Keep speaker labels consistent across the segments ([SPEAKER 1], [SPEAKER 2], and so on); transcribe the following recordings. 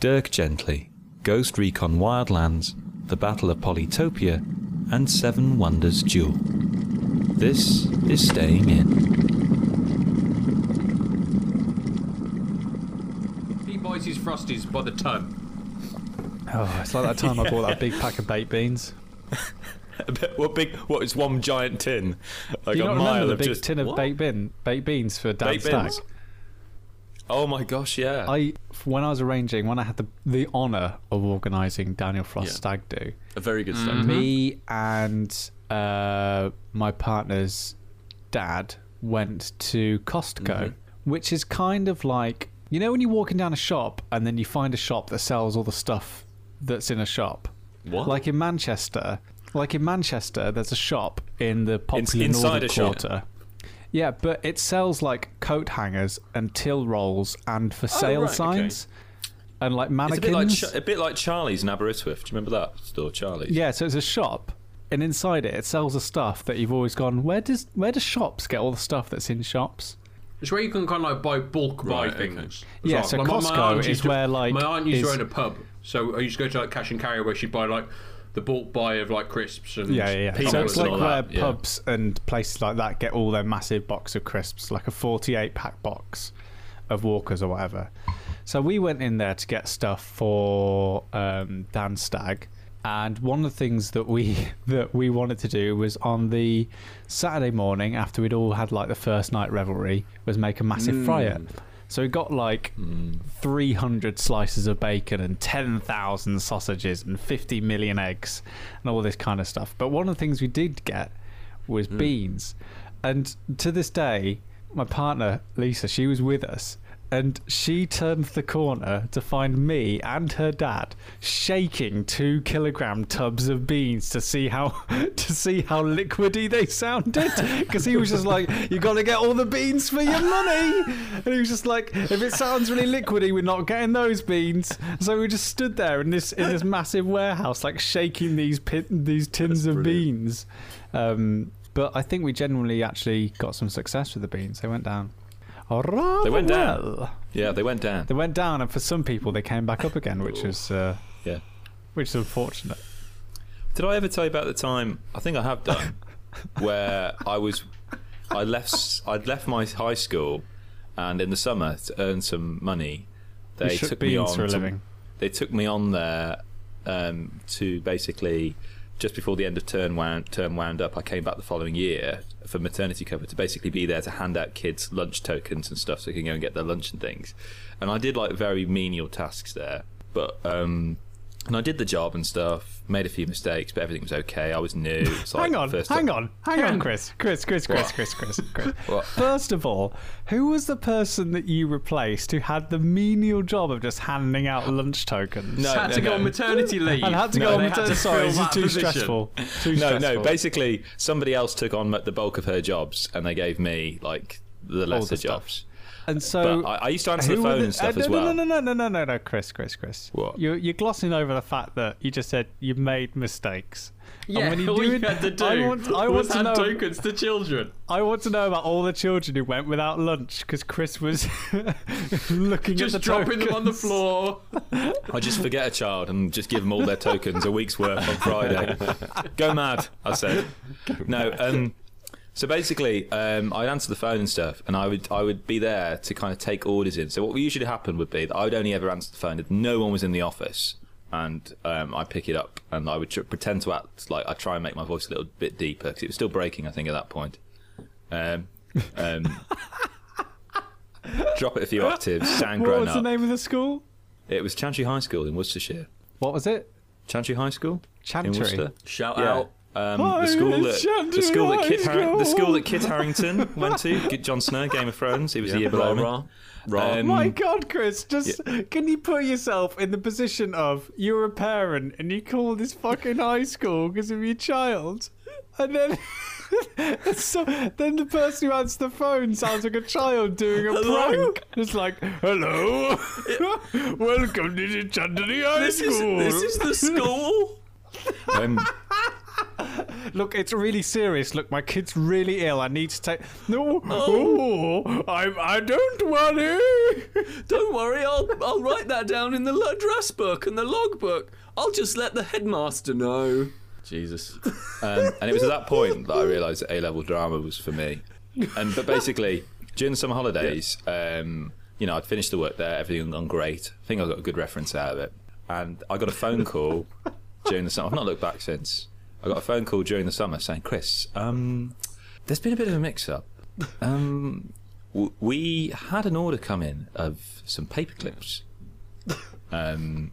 [SPEAKER 1] Dirk Gently, Ghost Recon Wildlands, The Battle of Polytopia, and Seven Wonders Duel. This is Staying In.
[SPEAKER 2] He buys his Frosties by the ton.
[SPEAKER 3] Oh, it's like that time I bought that big pack of baked beans.
[SPEAKER 1] what big? What is one giant tin? Like
[SPEAKER 3] Do you
[SPEAKER 1] a
[SPEAKER 3] not
[SPEAKER 1] mile
[SPEAKER 3] remember the
[SPEAKER 1] of
[SPEAKER 3] big
[SPEAKER 1] just
[SPEAKER 3] tin of
[SPEAKER 1] What?
[SPEAKER 3] baked bin, baked beans for Dan
[SPEAKER 1] Baked
[SPEAKER 3] Stag?
[SPEAKER 1] beans? Oh my gosh, yeah.
[SPEAKER 3] I when I was arranging, when I had the the honour of organising Daniel Frost
[SPEAKER 4] Yeah.
[SPEAKER 3] Stag Do,
[SPEAKER 4] A very good start.
[SPEAKER 3] me and uh, my partner's dad went to Costco, which is kind of like you know when you're walking down a shop and then you find a shop that sells all the stuff that's in a shop.
[SPEAKER 4] What?
[SPEAKER 3] Like in Manchester, like in Manchester, there's a shop in the popular
[SPEAKER 4] inside
[SPEAKER 3] northern
[SPEAKER 4] a shop?
[SPEAKER 3] Quarter. Yeah, but it sells like coat hangers and till rolls and for oh, sale
[SPEAKER 4] right, okay.
[SPEAKER 3] signs and like
[SPEAKER 1] it's a
[SPEAKER 3] mannequins.
[SPEAKER 1] bit like a bit like Charlie's in Aberystwyth. Do you remember that store, Charlie's?
[SPEAKER 3] Yeah, so it's a shop, and inside it, it sells the stuff that you've always gone. Where does where do shops get all the stuff that's in shops?
[SPEAKER 2] It's where you can kind of like buy bulk buy
[SPEAKER 4] Right, okay.
[SPEAKER 2] things. as
[SPEAKER 3] Yeah,
[SPEAKER 2] well.
[SPEAKER 3] so
[SPEAKER 2] Like, my- my aunt
[SPEAKER 3] is
[SPEAKER 2] used to-
[SPEAKER 3] where, like,
[SPEAKER 2] my aunt used
[SPEAKER 3] is-
[SPEAKER 2] to own a pub, so I used to go to like cash and carry where she'd buy like the bulk buy of like crisps and
[SPEAKER 3] Yeah, yeah, yeah. So it's like where
[SPEAKER 2] that.
[SPEAKER 4] yeah.
[SPEAKER 3] pubs and places like that get all their massive box of crisps, like a forty-eight pack box of Walkers or whatever. So we went in there to get stuff for um, Dan Stag, and one of the things that we that we wanted to do was on the Saturday morning after we'd all had like the first night revelry was make a massive fryer. So we got like 300 slices of bacon and 10,000 sausages and 50 million eggs and all this kind of stuff. But one of the things we did get was hmm. beans. And to this day, my partner, Lisa, she was with us. And she turned the corner to find me and her dad shaking two kilogram tubs of beans to see how to see how liquidy they sounded. Because he was just like, "You got to get all the beans for your money," and he was just like, "If it sounds really liquidy, we're not getting those beans." So we just stood there in this in this massive warehouse, like shaking these pit, these tins of beans. Um, but I think we genuinely actually got some success with the beans. They went down. Rather
[SPEAKER 1] They went down. Yeah, they went down.
[SPEAKER 3] They went down, and for some people, they came back up again, which is uh,
[SPEAKER 1] Yeah.
[SPEAKER 3] which is unfortunate.
[SPEAKER 1] Did I ever tell you about the time? I think I have done, where I was, I left, I'd left my high school, and in the summer to earn some money, they took me on. to-. They took me on there um, to basically just before the end of term wound, term wound up. I came back the following year for maternity cover to basically be there to hand out kids lunch tokens and stuff so they can go and get their lunch and things. And I did like very menial tasks there, but um, and I did the job and stuff. Made a few mistakes, but everything was okay. I was new. It's like
[SPEAKER 3] hang on,
[SPEAKER 1] first
[SPEAKER 3] hang on, hang on, Kris, Kris, Kris, Kris,
[SPEAKER 1] What?
[SPEAKER 3] Kris, Kris, Kris.
[SPEAKER 1] What?
[SPEAKER 3] First of all, who was the person that you replaced who had the menial job of just handing out lunch tokens?
[SPEAKER 1] No,
[SPEAKER 2] had
[SPEAKER 1] no,
[SPEAKER 2] to go
[SPEAKER 1] no.
[SPEAKER 2] on maternity leave.
[SPEAKER 3] and had to
[SPEAKER 2] No,
[SPEAKER 3] go on maternity.
[SPEAKER 2] to
[SPEAKER 3] Sorry, this is too
[SPEAKER 2] position.
[SPEAKER 3] stressful. Too
[SPEAKER 1] No,
[SPEAKER 3] stressful.
[SPEAKER 1] no. Basically, somebody else took on the bulk of her jobs, and they gave me like the lesser
[SPEAKER 3] stuff.
[SPEAKER 1] jobs.
[SPEAKER 3] And so
[SPEAKER 1] I, I used to answer the phone
[SPEAKER 3] the-
[SPEAKER 1] and stuff
[SPEAKER 3] uh,
[SPEAKER 1] as
[SPEAKER 3] no,
[SPEAKER 1] well.
[SPEAKER 3] No, no, no, no, no, no, no, Kris, Kris, Kris.
[SPEAKER 1] What?
[SPEAKER 3] You're, you're glossing over the fact that you just said you made mistakes.
[SPEAKER 2] Yeah,
[SPEAKER 3] and when you
[SPEAKER 2] all
[SPEAKER 3] do
[SPEAKER 2] you had to do
[SPEAKER 3] I want, I want
[SPEAKER 2] was
[SPEAKER 3] to
[SPEAKER 2] hand
[SPEAKER 3] know.
[SPEAKER 2] tokens to children.
[SPEAKER 3] I want to know about all the children who went without lunch because Kris was looking
[SPEAKER 2] Just
[SPEAKER 3] at the
[SPEAKER 2] dropping them on the floor.
[SPEAKER 1] I just forget a child and just give them all their tokens, a week's worth on Friday. Go mad, I said. No, um, so basically, um, I'd answer the phone and stuff, and I would I would be there to kind of take orders in. So what usually happened would be that I would only ever answer the phone if no one was in the office, and um, I'd pick it up and I would tr- pretend to act like I try and make my voice a little bit deeper because it was still breaking, I think, at that point. Um, um, drop it a few octaves, sound
[SPEAKER 3] What
[SPEAKER 1] grown
[SPEAKER 3] was
[SPEAKER 1] up.
[SPEAKER 3] the name of the school?
[SPEAKER 1] It was Chantry High School in Worcestershire.
[SPEAKER 3] What was it?
[SPEAKER 1] Chantry High School
[SPEAKER 3] Chantry.
[SPEAKER 1] in Worcester.
[SPEAKER 4] Shout
[SPEAKER 1] Yeah.
[SPEAKER 4] out.
[SPEAKER 1] Um,
[SPEAKER 3] Hi,
[SPEAKER 1] the school that the school that Kit Har- the school that Kit Harington went to. Kit Jon Snow, Game of Thrones. He was the year
[SPEAKER 4] rah,
[SPEAKER 1] below me.
[SPEAKER 4] rah, rah.
[SPEAKER 1] Um,
[SPEAKER 3] My God, Kris, just can you put yourself in the position of you're a parent and you call this fucking high school because of your child, and then. so then the person who answers the phone sounds like a child doing a
[SPEAKER 4] Hello?
[SPEAKER 3] prank. It's like, "Hello, welcome to the Chantry High
[SPEAKER 4] This is
[SPEAKER 3] School."
[SPEAKER 4] this is the school.
[SPEAKER 1] um,
[SPEAKER 3] look, it's really serious. Look, my kid's really ill. I need to take. No, oh, I, I don't worry.
[SPEAKER 4] Don't worry, I'll I'll write that down in the address book and the logbook. I'll just let the headmaster know. Jesus.
[SPEAKER 1] Um, and it was at that point that I realised that A level drama was for me. And but basically, during the summer holidays, um, you know, I'd finished the work there, everything had gone great. I think I got a good reference out of it. And I got a phone call during the summer. I've not looked back since. I got a phone call during the summer saying, Kris, um, there's been a bit of a mix up. Um, w- we had an order come in of some paper clips. Um,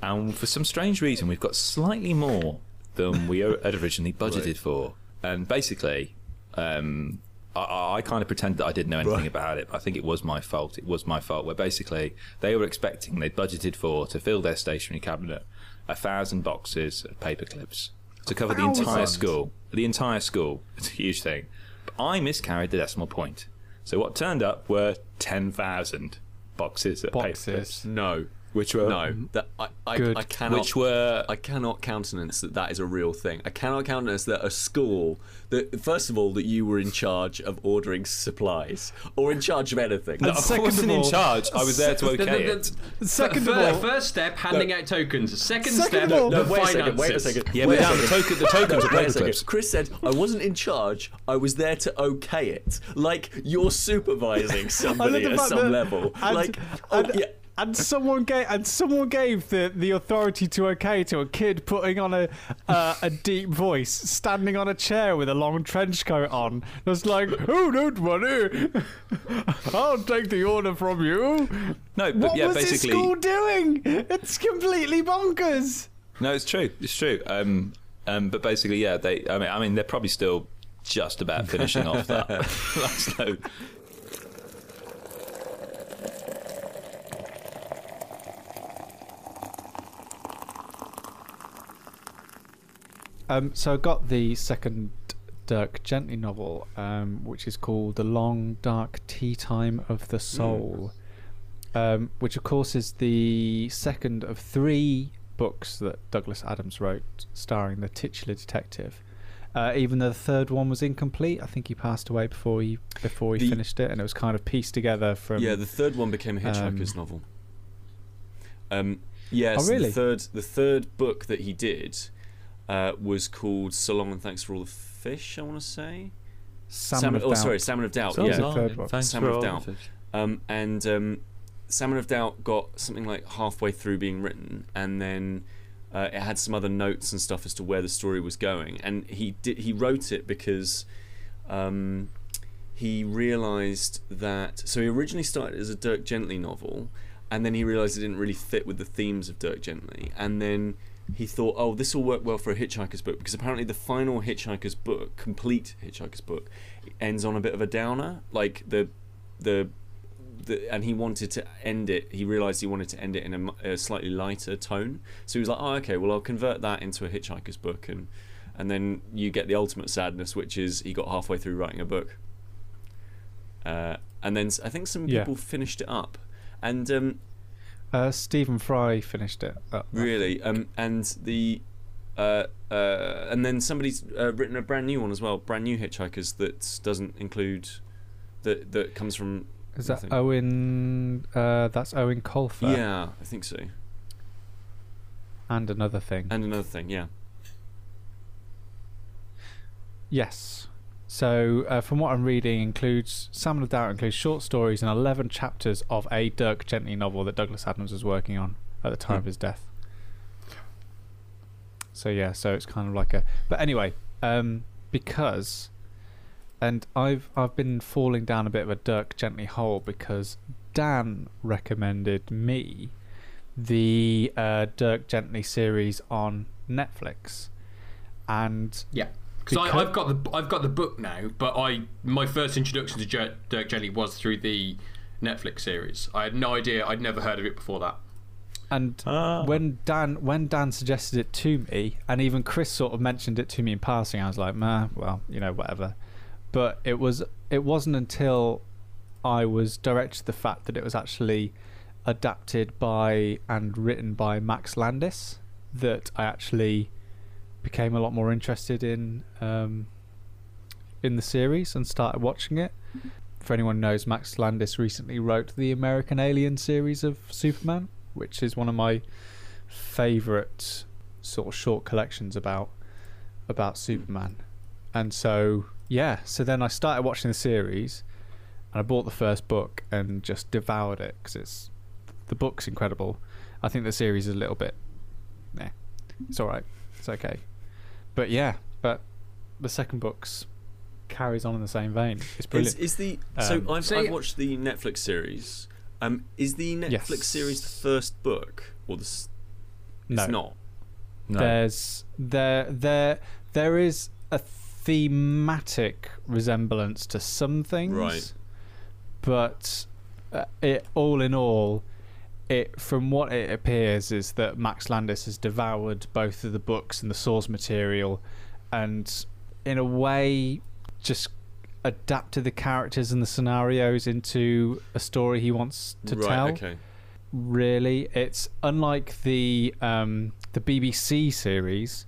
[SPEAKER 1] and for some strange reason, we've got slightly more than we o- had originally budgeted
[SPEAKER 4] Right.
[SPEAKER 1] for. And basically, um, I, I kind of pretended that I didn't know anything
[SPEAKER 4] Right.
[SPEAKER 1] about it. But I think it was my fault. It was my fault. Where basically they were expecting, they budgeted for to fill their stationery cabinet a thousand boxes of paper clips to cover the entire school. The entire school. It's a huge thing. But I miscarried the decimal point. So what turned up were ten thousand boxes of paper clips,
[SPEAKER 4] No.
[SPEAKER 1] Which were
[SPEAKER 4] No. That I, I,
[SPEAKER 3] Good.
[SPEAKER 4] I cannot
[SPEAKER 1] which were
[SPEAKER 4] I cannot countenance that that is a real thing. I cannot countenance that a school that first of all that you were in charge of ordering supplies or in charge of anything.
[SPEAKER 1] No, I
[SPEAKER 3] second
[SPEAKER 1] wasn't
[SPEAKER 3] of
[SPEAKER 1] in charge. I was there to
[SPEAKER 2] The- the-
[SPEAKER 1] okay
[SPEAKER 2] the-
[SPEAKER 1] it.
[SPEAKER 3] Second
[SPEAKER 2] fir-
[SPEAKER 3] of all-
[SPEAKER 2] first step, handing out tokens. Second,
[SPEAKER 3] Second
[SPEAKER 2] step,
[SPEAKER 3] of all-
[SPEAKER 4] no,
[SPEAKER 2] the
[SPEAKER 4] wait a second. Wait a second.
[SPEAKER 1] Yeah,
[SPEAKER 4] wait
[SPEAKER 1] but
[SPEAKER 4] a
[SPEAKER 1] down the token, the tokens are
[SPEAKER 4] Wait a
[SPEAKER 1] paper
[SPEAKER 4] second.
[SPEAKER 1] clips.
[SPEAKER 4] Kris said, I wasn't in charge, I was there to okay it. Like, you're supervising somebody at some
[SPEAKER 3] that-
[SPEAKER 4] level.
[SPEAKER 3] and-
[SPEAKER 4] like, oh,
[SPEAKER 3] and-
[SPEAKER 4] yeah.
[SPEAKER 3] And someone gave and someone gave the, the authority to okay to a kid putting on a uh, a deep voice, standing on a chair with a long trench coat on. Just like, oh, don't worry, I'll take the order from you.
[SPEAKER 1] No, but
[SPEAKER 3] What
[SPEAKER 1] yeah,
[SPEAKER 3] was this
[SPEAKER 1] basically,
[SPEAKER 3] school doing? It's completely bonkers.
[SPEAKER 1] no, it's true, it's true. Um, um, but basically, yeah, they. I mean, I mean, they're probably still just about finishing off that last load.
[SPEAKER 3] Um, so I got the second Dirk Gently novel, um, which is called The Long Dark Tea Time of the Soul, um, which of course is the second of three books that Douglas Adams wrote, starring the titular detective. Uh, even though the third one was incomplete, I think he passed away before he before he
[SPEAKER 4] The-
[SPEAKER 3] finished it, and it was kind of pieced together from.
[SPEAKER 4] Yeah, the third one became a Hitchhiker's
[SPEAKER 3] Um,
[SPEAKER 4] novel. Um, yes,
[SPEAKER 3] Oh, really?
[SPEAKER 4] the third the third book that he did uh, was called "So Long and Thanks for All the Fish." I want to say
[SPEAKER 3] Salmon of
[SPEAKER 4] oh,
[SPEAKER 3] Doubt.
[SPEAKER 4] sorry, Salmon of Doubt.
[SPEAKER 3] So
[SPEAKER 4] yeah,
[SPEAKER 3] it?
[SPEAKER 1] Thanks
[SPEAKER 4] Salmon
[SPEAKER 1] for
[SPEAKER 4] of
[SPEAKER 1] all
[SPEAKER 4] Doubt.
[SPEAKER 1] fish.
[SPEAKER 4] um, and um, Salmon of Doubt got something like halfway through being written, and then uh, it had some other notes and stuff as to where the story was going. And he did he wrote it because um, he realised that. So he originally started as a Dirk Gently novel, and then he realised it didn't really fit with the themes of Dirk Gently, and then. He thought, oh, this will work well for a Hitchhiker's book because apparently the final Hitchhiker's book, complete Hitchhiker's book, ends on a bit of a downer. Like the the the, and he wanted to end it. He realized he wanted to end it in a a, slightly lighter tone. So he was like, "Oh, okay. Well, I'll convert that into a Hitchhiker's book, and and then you get the ultimate sadness, which is he got halfway through writing a book, uh, and then I think some
[SPEAKER 3] Yeah.
[SPEAKER 4] people finished it up, and um,
[SPEAKER 3] Uh, Stephen Fry finished it. up.
[SPEAKER 4] really, um, and the. Uh, uh, and then somebody's uh, written a brand new one as well, brand new Hitchhikers that doesn't include that that comes from
[SPEAKER 3] Is that
[SPEAKER 4] nothing.
[SPEAKER 3] Eoin? Uh, that's Eoin Colfer.
[SPEAKER 4] yeah, I think so.
[SPEAKER 3] And another thing.
[SPEAKER 4] And another thing, yeah.
[SPEAKER 3] Yes. So, uh, from what I'm reading, includes Salmon of Doubt includes short stories and 11 chapters of a Dirk Gently novel that Douglas Adams was working on at the time
[SPEAKER 4] Hmm.
[SPEAKER 3] of his death. So yeah, so it's kind of like a. But anyway, um, because, and I've I've been falling down a bit of a Dirk Gently hole because Dan recommended me the uh, Dirk Gently series on Netflix, and
[SPEAKER 2] Yeah. Because
[SPEAKER 3] Because-
[SPEAKER 2] I've got the I've got the book now, but I my first introduction to Jer- Dirk Gently was through the Netflix series. I had no idea. I'd never heard of it before that.
[SPEAKER 3] And
[SPEAKER 1] Ah.
[SPEAKER 3] when Dan when Dan suggested it to me, and even Kris sort of mentioned it to me in passing, I was like, "Nah, well, you know, whatever." But it was it wasn't until I was directed to the fact that it was actually adapted by and written by Max Landis that I actually became a lot more interested in um, in the series and started watching it. For anyone knows, Max Landis recently wrote the American Alien series of Superman, which is one of my favourite sort of short collections about about Superman. And so yeah, so then I started watching the series, and I bought the first book and just devoured it because it's the book's incredible. I think the series is a little bit, nah, it's all right, it's okay, but yeah, but the second book's carries on in the same vein. It's brilliant.
[SPEAKER 4] is the
[SPEAKER 3] Um,
[SPEAKER 4] so I've,
[SPEAKER 2] So
[SPEAKER 4] I've
[SPEAKER 2] you-
[SPEAKER 4] watched the Netflix series. Um, is the Netflix
[SPEAKER 3] Yes.
[SPEAKER 4] series the first book or the? s-
[SPEAKER 3] no,
[SPEAKER 4] It's not.
[SPEAKER 1] No.
[SPEAKER 3] there's there there there is a thematic resemblance to some things,
[SPEAKER 4] Right.
[SPEAKER 3] But uh, it all in all, it from what it appears is that Max Landis has devoured both of the books and the source material, and in a way, just adapted the characters and the scenarios into a story he wants to
[SPEAKER 4] right.
[SPEAKER 3] tell
[SPEAKER 4] Okay.
[SPEAKER 3] really. It's unlike the um, the BBC series,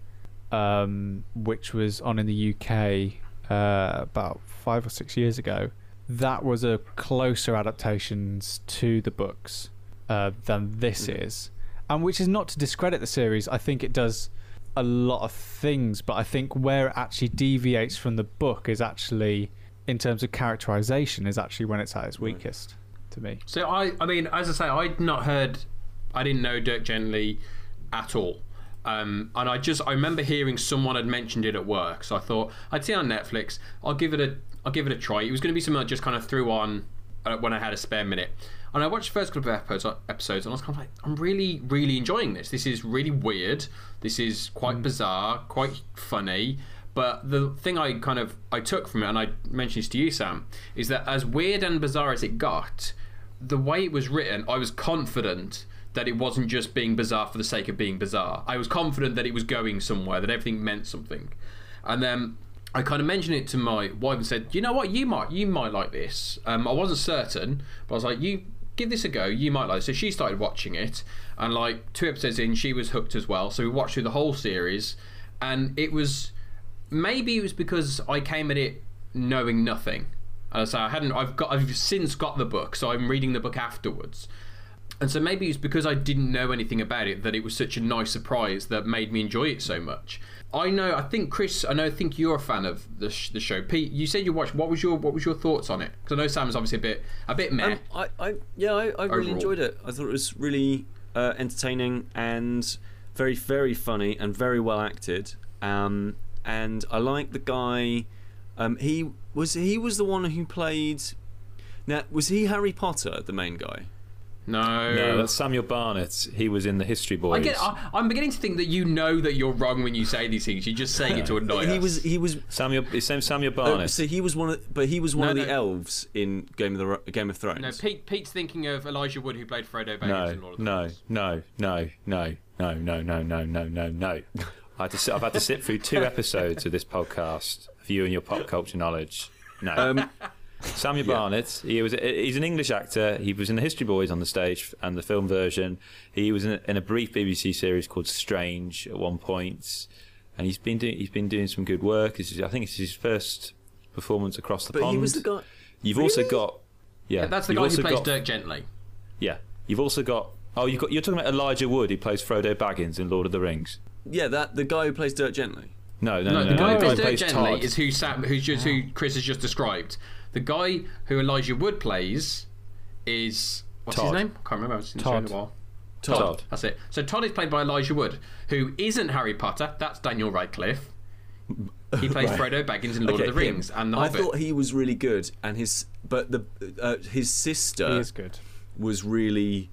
[SPEAKER 3] um, which was on in the UK uh, about five or six years ago. That was a closer adaptations to the books uh, than this
[SPEAKER 4] Mhm.
[SPEAKER 3] is, and which is not to discredit the series. I think it does a lot of things, but I think where it actually deviates from the book is actually in terms of characterization is actually when it's at its
[SPEAKER 4] Right.
[SPEAKER 3] weakest to me.
[SPEAKER 2] So I, I mean, as I say, I'd not heard, I didn't know Dirk Gently at all. Um, and I just, I remember hearing someone had mentioned it at work, so I thought I'd see it on Netflix. I'll give it a, I'll give it a try. It was going to be something I just kind of threw on uh, when I had a spare minute. And I watched the first couple of episodes, and I was kind of like, I'm really, really enjoying this. This is really weird. This is quite bizarre, quite funny. But the thing I kind of I took from it, and I mentioned this to you, Sam, is that as weird and bizarre as it got, the way it was written, I was confident that it wasn't just being bizarre for the sake of being bizarre. I was confident that it was going somewhere, that everything meant something. And then I kind of mentioned it to my wife and said, "You know what? You might, you might like this." Um, I wasn't certain, but I was like, "You give this a go. You might like." It. So she started watching it, and like two episodes in, she was hooked as well. So we watched through the whole series, and it was maybe it was because I came at it knowing nothing. So I hadn't. I've got. I've since got the book, so I'm reading the book afterwards. And so maybe it's because I didn't know anything about it that it was such a nice surprise that made me enjoy it so much. I know. I think Kris. I know. I think you're a fan of the, sh- the show. Pete, you said you watched. What was your What was your thoughts on it? Because I know Sam's obviously a bit a bit meh.
[SPEAKER 4] Um, I, I, yeah, I, I really enjoyed it. I thought it was really uh, entertaining and very, very funny and very well acted. Um, and I like the guy. Um, he was he was the one who played. Now, was he Harry Potter, the main guy?
[SPEAKER 2] No.
[SPEAKER 1] No, that's Samuel Barnett. He was in the History Boys.
[SPEAKER 2] I get. I, I'm beginning to think that you know that you're wrong when you say these things. You're just saying it to annoy
[SPEAKER 4] he
[SPEAKER 2] us.
[SPEAKER 4] was he was.
[SPEAKER 1] Samuel. His name's Samuel
[SPEAKER 4] Oh,
[SPEAKER 1] Barnett.
[SPEAKER 4] so he was one of, but he was one
[SPEAKER 2] No,
[SPEAKER 4] of the
[SPEAKER 2] no.
[SPEAKER 4] elves in Game of the Game of Thrones.
[SPEAKER 2] No, Pete. Pete's thinking of Elijah Wood, who played Frodo Baggins
[SPEAKER 1] no,
[SPEAKER 2] in Lord of the
[SPEAKER 1] no,
[SPEAKER 2] Rings.
[SPEAKER 1] no, no, no, no, no, no, no, no, no, no. I had to sit, I've had to sit through two episodes of this podcast for you and your pop culture knowledge. No.
[SPEAKER 4] Um,
[SPEAKER 1] Samuel
[SPEAKER 4] yeah.
[SPEAKER 1] Barnett. He was. He's an English actor. He was in the History Boys on the stage and the film version. He was in a, in a brief BBC series called Strange at one point. point, and he's been doing. He's been doing some good work. This is, I think it's his first performance across the
[SPEAKER 4] but
[SPEAKER 1] pond.
[SPEAKER 4] he was the guy.
[SPEAKER 1] You've also got. Yeah,
[SPEAKER 2] That's the
[SPEAKER 1] you've
[SPEAKER 2] guy who plays
[SPEAKER 1] got-
[SPEAKER 2] Dirk Gently.
[SPEAKER 1] Yeah, you've also got. Oh, you've got. You're talking about Elijah Wood. He plays Frodo Baggins in Lord of the Rings.
[SPEAKER 4] Yeah, that the guy who plays Dirk Gently.
[SPEAKER 1] No, no,
[SPEAKER 2] No,
[SPEAKER 1] no.
[SPEAKER 2] the guy
[SPEAKER 1] no,
[SPEAKER 2] who plays
[SPEAKER 1] guy
[SPEAKER 2] Dirk
[SPEAKER 1] Todd.
[SPEAKER 2] Gently is who Sam, who's just who Kris has just described. The guy who Elijah Wood plays is what's
[SPEAKER 1] Todd.
[SPEAKER 2] his name? I can't remember. I haven't seen the show in a while.
[SPEAKER 4] Todd.
[SPEAKER 1] Todd.
[SPEAKER 2] That's it. So Todd is played by Elijah Wood, who isn't Harry Potter. That's Daniel Radcliffe. He plays
[SPEAKER 4] Right.
[SPEAKER 2] Frodo Baggins in Lord
[SPEAKER 4] Okay,
[SPEAKER 2] of the
[SPEAKER 4] him.
[SPEAKER 2] Rings and The
[SPEAKER 4] I
[SPEAKER 2] Hobbit.
[SPEAKER 4] thought he was really good, and his but the uh, his sister
[SPEAKER 3] He is good.
[SPEAKER 4] was really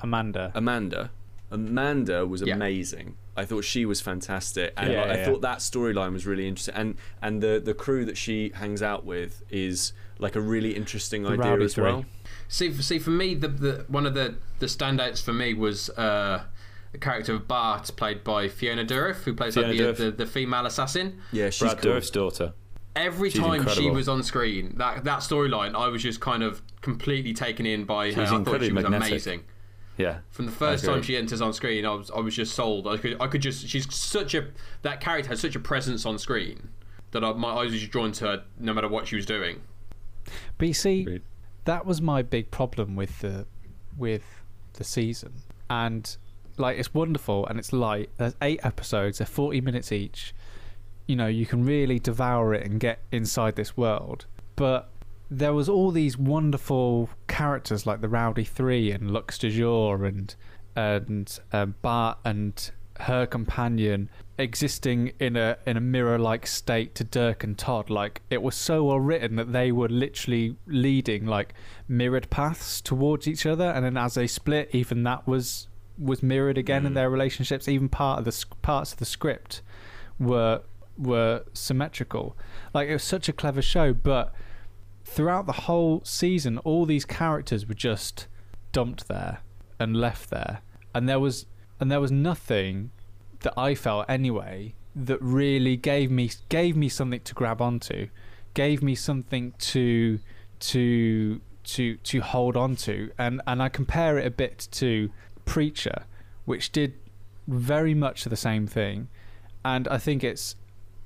[SPEAKER 3] Amanda.
[SPEAKER 4] Amanda. Amanda was
[SPEAKER 2] Yeah.
[SPEAKER 4] amazing. I thought she was fantastic, and
[SPEAKER 3] Yeah,
[SPEAKER 4] I, I
[SPEAKER 3] yeah.
[SPEAKER 4] thought that storyline was really interesting. And and the the crew that she hangs out with is like a really interesting
[SPEAKER 3] The
[SPEAKER 4] idea as
[SPEAKER 3] Three.
[SPEAKER 4] well.
[SPEAKER 2] See, for, see, for me, the, the one of the the standouts for me was uh, the character of Bart, played by Fiona Dourif, who plays like, the,
[SPEAKER 1] Dourif.
[SPEAKER 2] the the female assassin.
[SPEAKER 4] Yeah, she's
[SPEAKER 1] Brad
[SPEAKER 4] cool.
[SPEAKER 1] Dourif's daughter.
[SPEAKER 2] Every
[SPEAKER 1] She's
[SPEAKER 2] time she was on screen, that that storyline, I was just kind of completely taken in by her. I
[SPEAKER 1] She's
[SPEAKER 2] thought
[SPEAKER 1] incredibly
[SPEAKER 2] she was
[SPEAKER 1] magnetic.
[SPEAKER 2] amazing.
[SPEAKER 4] Yeah.
[SPEAKER 2] From the first time she enters on screen, I was I was just sold. I could I could just she's such a that character has such a presence on screen that I, my eyes were just drawn to her no matter what she was doing.
[SPEAKER 3] But you see,
[SPEAKER 4] Agreed.
[SPEAKER 3] that was my big problem with the with the season. And like it's wonderful and it's light. There's eight episodes, they're forty minutes each. You know, you can really devour it and get inside this world. But there was all these wonderful characters like the Rowdy Three and Lux de Jour and and um, Bart and her companion existing in a in a mirror like state to Dirk and Todd. Like it was so well written that they were literally leading like mirrored paths towards each other, and then as they split, even that was was mirrored again in their relationships. Even part of the parts of the script were were symmetrical. Like it was such a clever show, but throughout the whole season, all these characters were just dumped there and left there, and there was and there was nothing that I felt anyway that really gave me gave me something to grab onto, gave me something to to to to hold on to, and and I compare it a bit to Preacher, which did very much the same thing, and I think it's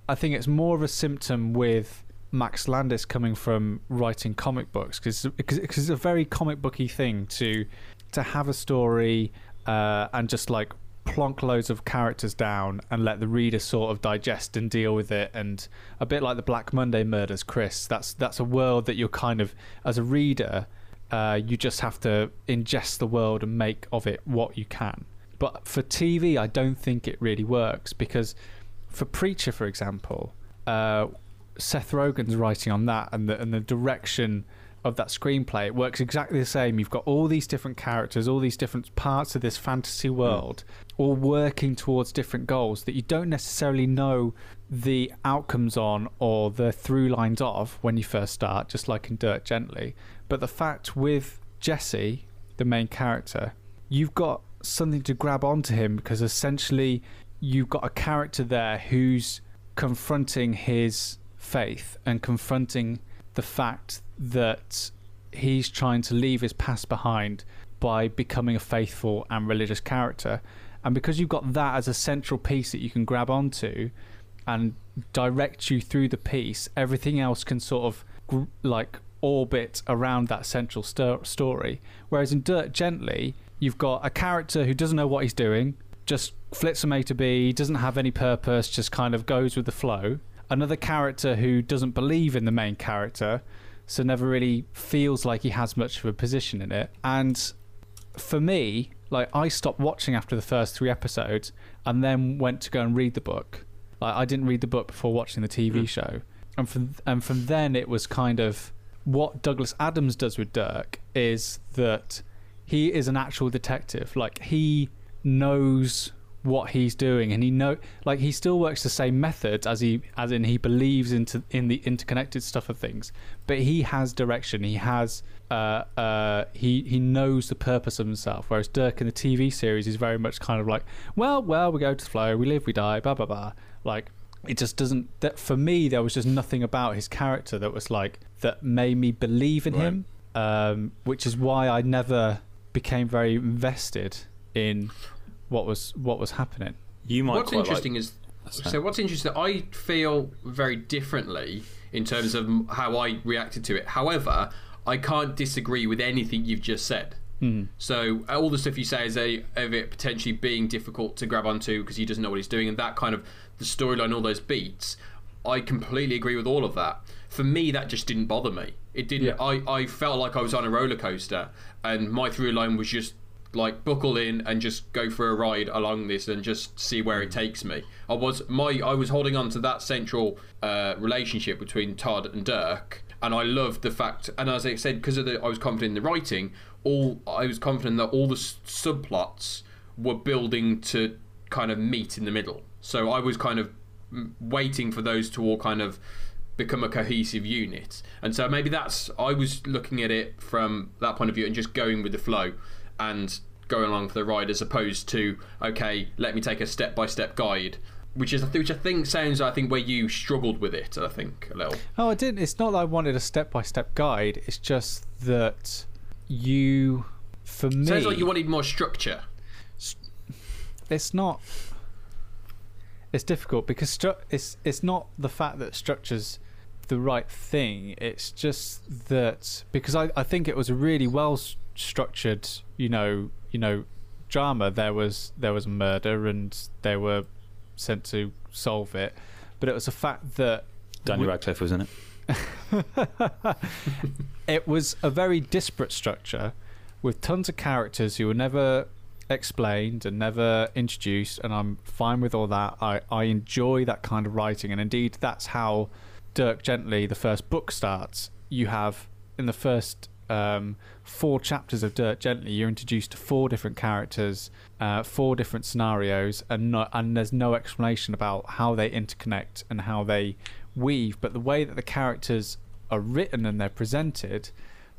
[SPEAKER 3] I think it's more of a symptom with Max Landis coming from writing comic books because it's a very comic booky thing to to have a story uh, and just like plonk loads of characters down and let the reader sort of digest and deal with it. And a bit like the Black Monday murders Kris that's that's a world that you're kind of as a reader uh, you just have to ingest the world and make of it what you can. But for TV I don't think it really works because for Preacher for example uh, Seth Rogen's writing on that and the and the direction of that screenplay it works exactly the same. You've got all these different characters all these different parts of this fantasy mm. world all working towards different goals that you don't necessarily know the outcomes on or the through lines of when you first start just like in Dirk Gently. But the fact with Jesse the main character you've got something to grab onto him because essentially you've got a character there who's confronting his faith and confronting the fact that he's trying to leave his past behind by becoming a faithful and religious character. And because you've got that as a central piece that you can grab onto and direct you through the piece, everything else can sort of gr- like orbit around that central sto- story. Whereas in Dirk Gently, you've got a character who doesn't know what he's doing, just flits from A to B, doesn't have any purpose, just kind of goes with the flow. Another character who doesn't believe in the main character, so never really feels like he has much of a position in it. And for me, like I stopped watching after the first three episodes and then went to go and read the book. Like I didn't read the book before watching the TV hmm. show. And from and from then it was kind of what Douglas Adams does with Dirk is that he is an actual detective. Like he knows what he's doing and he know like he still works the same methods as he as in he believes into in the interconnected stuff of things. But he has direction. He has uh uh he he knows the purpose of himself. Whereas dirk in the tv series is very much kind of like well well we go to the flow we live we die blah blah blah. Like it just doesn't that for me there was just nothing about his character that was like that made me believe in
[SPEAKER 4] Right.
[SPEAKER 3] him um which is why i never became very invested in what was what was happening
[SPEAKER 1] You might
[SPEAKER 2] What's interesting
[SPEAKER 1] like,
[SPEAKER 2] is so what's interesting. I feel very differently in terms of how I reacted to it. However, I can't disagree with anything you've just said. So uh, all the stuff you say is a, of it potentially being difficult to grab onto because he doesn't know what he's doing, and that kind of the storyline, all those beats. I completely agree with all of that. For me, that just didn't bother me. It didn't.
[SPEAKER 3] Yeah.
[SPEAKER 2] I, I felt like I was on a roller coaster, and my through line was just like buckle in and just go for a ride along this and just see where it takes me. I was my I was holding on to that central uh, relationship between Todd and Dirk, and I loved the fact. And as I said, because of the I was confident in the writing, all I was confident that all the s- subplots were building to kind of meet in the middle. So I was kind of mm, waiting for those to all kind of become a cohesive unit. And so maybe that's I was looking at it from that point of view and just going with the flow and going along for the ride as opposed to okay, let me take a step by step guide. Which is which I think sounds I think where you struggled with it, I think, a little.
[SPEAKER 3] Oh, I didn't. It's not that I wanted a step by step guide. It's just that you for me,
[SPEAKER 2] Sounds like you wanted more structure.
[SPEAKER 3] it's not. It's difficult because stru- it's it's not the fact that structure's the right thing. It's just that because I, I think it was a really well structured, you know, you know, drama. There was there was a murder and they were sent to solve it, but it was the fact that
[SPEAKER 1] Daniel Radcliffe was in it.
[SPEAKER 3] it was a very disparate structure with tons of characters who were never explained and never introduced and I'm fine with all that. I, I enjoy that kind of writing and indeed that's how Dirk Gently, the first book starts. You have in the first um, four chapters of Dirk Gently, you're introduced to four different characters, uh, four different scenarios, and and there's no explanation about how they interconnect and how they weave. But the way that the characters are written and they're presented,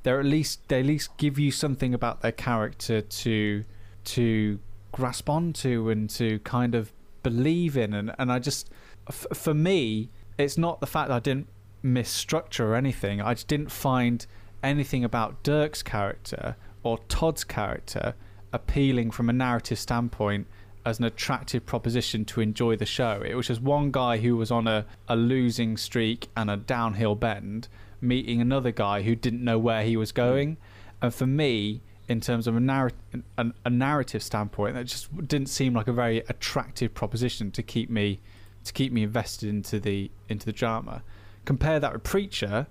[SPEAKER 3] they're at least they at least give you something about their character to to grasp onto and to kind of believe in. And and I just f- for me, it's not the fact that I didn't miss structure or anything. I just didn't find anything about Dirk's character or Todd's character appealing from a narrative standpoint as an attractive proposition to enjoy the show. It was just one guy who was on a, a losing streak and a downhill bend meeting another guy who didn't know where he was going. And for me, in terms of a, narr- a, a narrative standpoint, that just didn't seem like a very attractive proposition to keep me to keep me invested into the into the drama. Compare that with Preacher,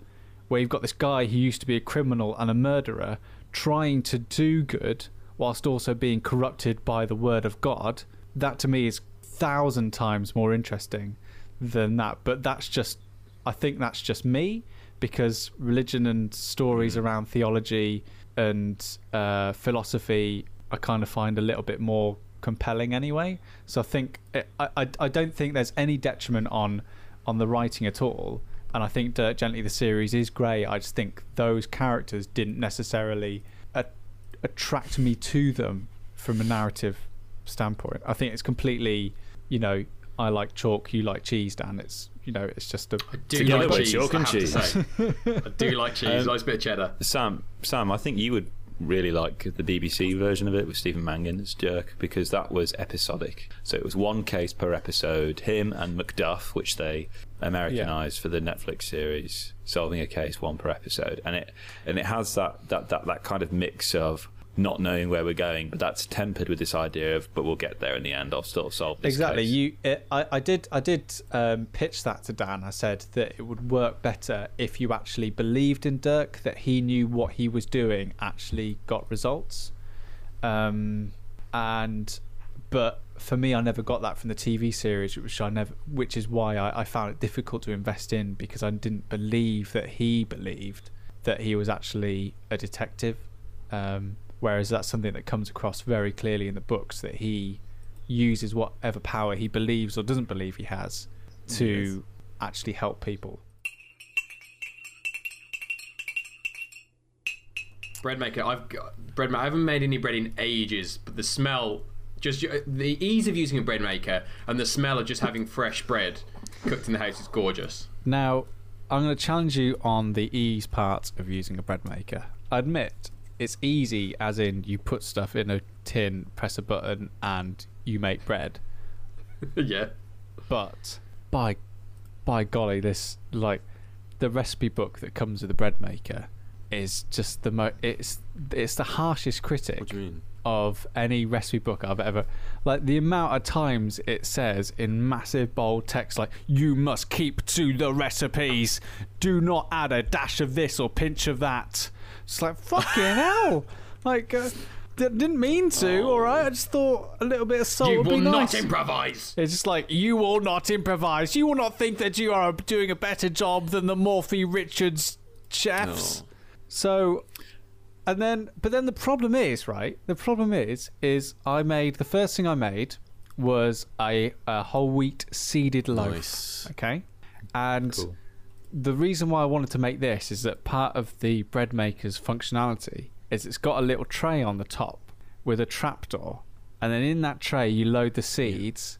[SPEAKER 3] where you've got this guy who used to be a criminal and a murderer trying to do good whilst also being corrupted by the word of God. That to me is thousand times more interesting than that. But that's just, I think that's just me because religion and stories around theology and uh, philosophy I kind of find a little bit more compelling anyway. So I think I, I, I don't think there's any detriment on on the writing at all. And I think Dirk Gently the series is great. I just think those characters didn't necessarily a- attract me to them from a narrative standpoint. I think it's completely, you know, I like chalk, you like cheese, Dan. It's you know, it's just a
[SPEAKER 2] I do
[SPEAKER 1] Together
[SPEAKER 2] like cheese.
[SPEAKER 1] chalk
[SPEAKER 2] I
[SPEAKER 1] and
[SPEAKER 2] have to
[SPEAKER 1] cheese.
[SPEAKER 2] say. I do like cheese.
[SPEAKER 1] Um,
[SPEAKER 2] nice bit of cheddar.
[SPEAKER 1] Sam, Sam, I think you would really like the BBC version of it with Stephen Mangan as Dirk because that was episodic. So it was one case per episode. Him and Macduff, which they Americanized for the Netflix series, solving a case one per episode, and it and it has that that that, that kind of mix of not knowing where we're going, but that's tempered with this idea of, but we'll get there in the end. I'll still solve this.
[SPEAKER 3] exactly
[SPEAKER 1] case.
[SPEAKER 3] you it, I, I did i did um, pitch that to dan i said that it would work better if you actually believed in dirk that he knew what he was doing actually got results um, and but for me i never got that from the tv series which i never which is why I, I found it difficult to invest in because i didn't believe that he believed that he was actually a detective um, whereas that's something that comes across very clearly in the books that he uses whatever power he believes or doesn't believe he has to actually help people.
[SPEAKER 2] bread maker. I've got bread. I haven't made any bread in ages, but the smell, just uh, the ease of using a bread maker and the smell of just having fresh bread cooked in the house is gorgeous.
[SPEAKER 3] Now, I'm going to challenge you on the ease part of using a bread maker. I admit it's easy, as in you put stuff in a tin, press a button, and you make bread.
[SPEAKER 2] yeah.
[SPEAKER 3] But by by golly, this like the recipe book that comes with the bread maker is just the mo. It's it's the harshest critic
[SPEAKER 4] What do you mean?
[SPEAKER 3] Of any recipe book I've ever like the amount of times it says in massive bold text like you must keep to the recipes. Do not add a dash of this or pinch of that. It's like fucking hell. Like uh, d- didn't mean to all right? I just thought a little bit of salt
[SPEAKER 2] you
[SPEAKER 3] would
[SPEAKER 2] will
[SPEAKER 3] be
[SPEAKER 2] not improvise.
[SPEAKER 3] it's just like you will not improvise. You will not think that you are doing a better job than the Morphy Richards chefs.
[SPEAKER 4] No.
[SPEAKER 3] so and then but then the problem is right the problem is is i made the first thing i made was a, a whole wheat seeded loaf
[SPEAKER 4] Nice.
[SPEAKER 3] okay and
[SPEAKER 1] Cool.
[SPEAKER 3] the reason why i wanted to make this is that part of the bread maker's functionality is it's got a little tray on the top with a trapdoor and then in that tray you load the seeds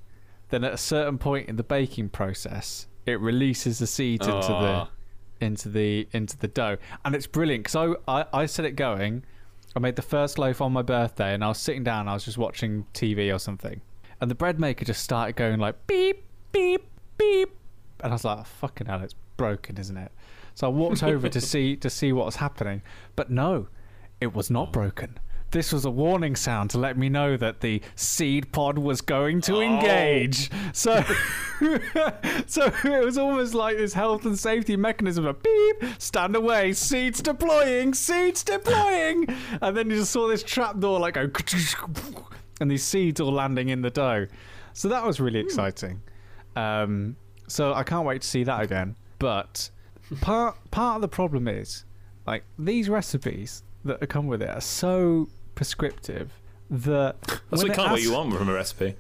[SPEAKER 3] then at a certain point in the baking process it releases the seeds into the
[SPEAKER 4] Ah.
[SPEAKER 3] Into the into the dough and it's brilliant because I, I i set it going I made the first loaf on my birthday, and I was sitting down. I was just watching TV or something, and the bread maker just started going like beep, beep, beep, and I was like, oh, "Fucking hell, it's broken, isn't it?" So I walked over to see to see what was happening, but no, it was not oh. broken. This was a warning sound to let me know that the seed pod was going to engage. So, so it was almost like this health and safety mechanism of beep, stand away, seeds deploying, seeds deploying, and then you just saw this trap door like go, and these seeds all landing in the dough. So that was really exciting. Um, so I can't wait to see that again. But part part of the problem is like these recipes that come with it are so prescriptive that
[SPEAKER 1] That's what kind of what you want from a recipe.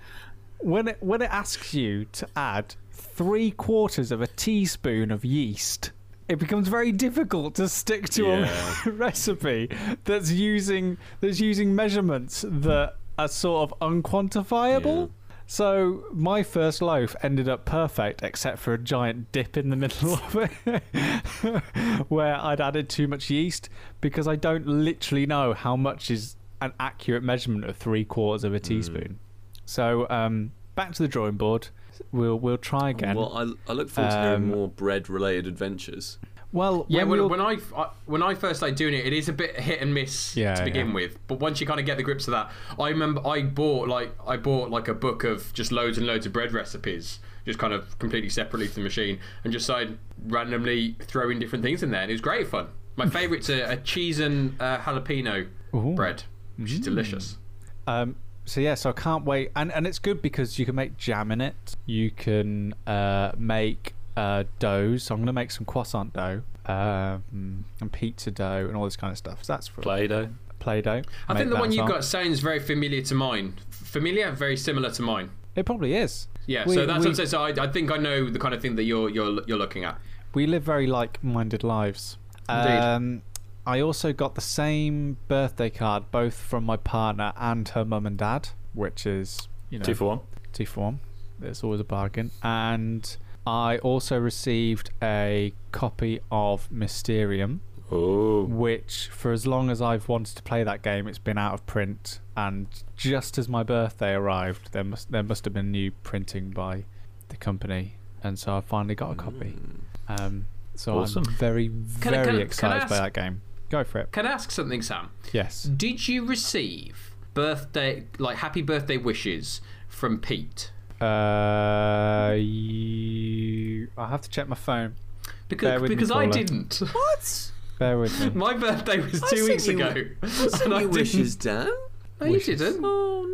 [SPEAKER 3] when it when it asks you to add three quarters of a teaspoon of yeast, it becomes very difficult to stick to
[SPEAKER 4] Yeah.
[SPEAKER 3] a recipe that's using that's using measurements that are sort of unquantifiable.
[SPEAKER 4] Yeah.
[SPEAKER 3] So my first loaf ended up perfect, except for a giant dip in the middle of it, where I'd added too much yeast because I don't literally know how much is an accurate measurement of three quarters of a teaspoon. So um, back to the drawing board. We'll we'll try again.
[SPEAKER 4] Well, I, I look forward to hearing
[SPEAKER 3] Um,
[SPEAKER 4] more bread-related adventures.
[SPEAKER 3] Well,
[SPEAKER 2] Yeah,
[SPEAKER 3] when
[SPEAKER 2] when, when I I- when I first started doing it, it is a bit hit and miss
[SPEAKER 3] Yeah,
[SPEAKER 2] to begin
[SPEAKER 3] yeah.
[SPEAKER 2] with. But once you kind of get the grips of that, I remember I bought like I bought like a book of just loads and loads of bread recipes, just kind of completely separately from the machine, and just started randomly throwing different things in there, and it was great fun. My favourite's a, a cheese and uh, jalapeno
[SPEAKER 3] Ooh.
[SPEAKER 2] bread, which is delicious.
[SPEAKER 3] Um, so yeah, so I can't wait, and and it's good because you can make jam in it. You can uh, make uh, doughs. So I'm gonna make some croissant dough, um, and pizza dough, and all this kind of stuff. So that's for
[SPEAKER 1] Play-Doh.
[SPEAKER 3] Play-Doh.
[SPEAKER 2] I think the one you
[SPEAKER 3] well.
[SPEAKER 2] got sounds very familiar to mine. Familiar, very similar to mine.
[SPEAKER 3] It probably is.
[SPEAKER 2] Yeah,
[SPEAKER 3] We-
[SPEAKER 2] so that's
[SPEAKER 3] we,
[SPEAKER 2] what I'm saying. So I, I think I know the kind of thing that you're you're you're looking at.
[SPEAKER 3] we live very like-minded lives.
[SPEAKER 2] Indeed.
[SPEAKER 3] Um, I also got the same birthday card, both from my partner and her mum and dad, which is you know
[SPEAKER 1] Two for one.
[SPEAKER 3] two for one. It's always a bargain. And I also received a copy of Mysterium,
[SPEAKER 1] Oh.
[SPEAKER 3] which for as long as I've wanted to play that game, it's been out of print. And just as my birthday arrived, there must there must have been new printing by the company, and so I finally got a copy. Um, so
[SPEAKER 1] Awesome.
[SPEAKER 3] I'm very very
[SPEAKER 2] can can
[SPEAKER 3] excited by
[SPEAKER 2] ask-
[SPEAKER 3] that game. Go for it.
[SPEAKER 2] Can I ask something, Sam?
[SPEAKER 3] Yes.
[SPEAKER 2] Did you receive birthday like happy birthday wishes from Pete?
[SPEAKER 3] Uh, you... I have to check my phone. Bear
[SPEAKER 2] Because
[SPEAKER 3] me,
[SPEAKER 2] because I didn't.
[SPEAKER 4] What?
[SPEAKER 3] Bear with me.
[SPEAKER 2] My birthday was two
[SPEAKER 4] sent
[SPEAKER 2] weeks
[SPEAKER 4] you-
[SPEAKER 2] ago.
[SPEAKER 4] I sent
[SPEAKER 2] and I
[SPEAKER 4] you
[SPEAKER 2] didn't-
[SPEAKER 4] wishes, Dan.
[SPEAKER 2] No, you
[SPEAKER 3] Wishes.
[SPEAKER 2] didn't.
[SPEAKER 4] Oh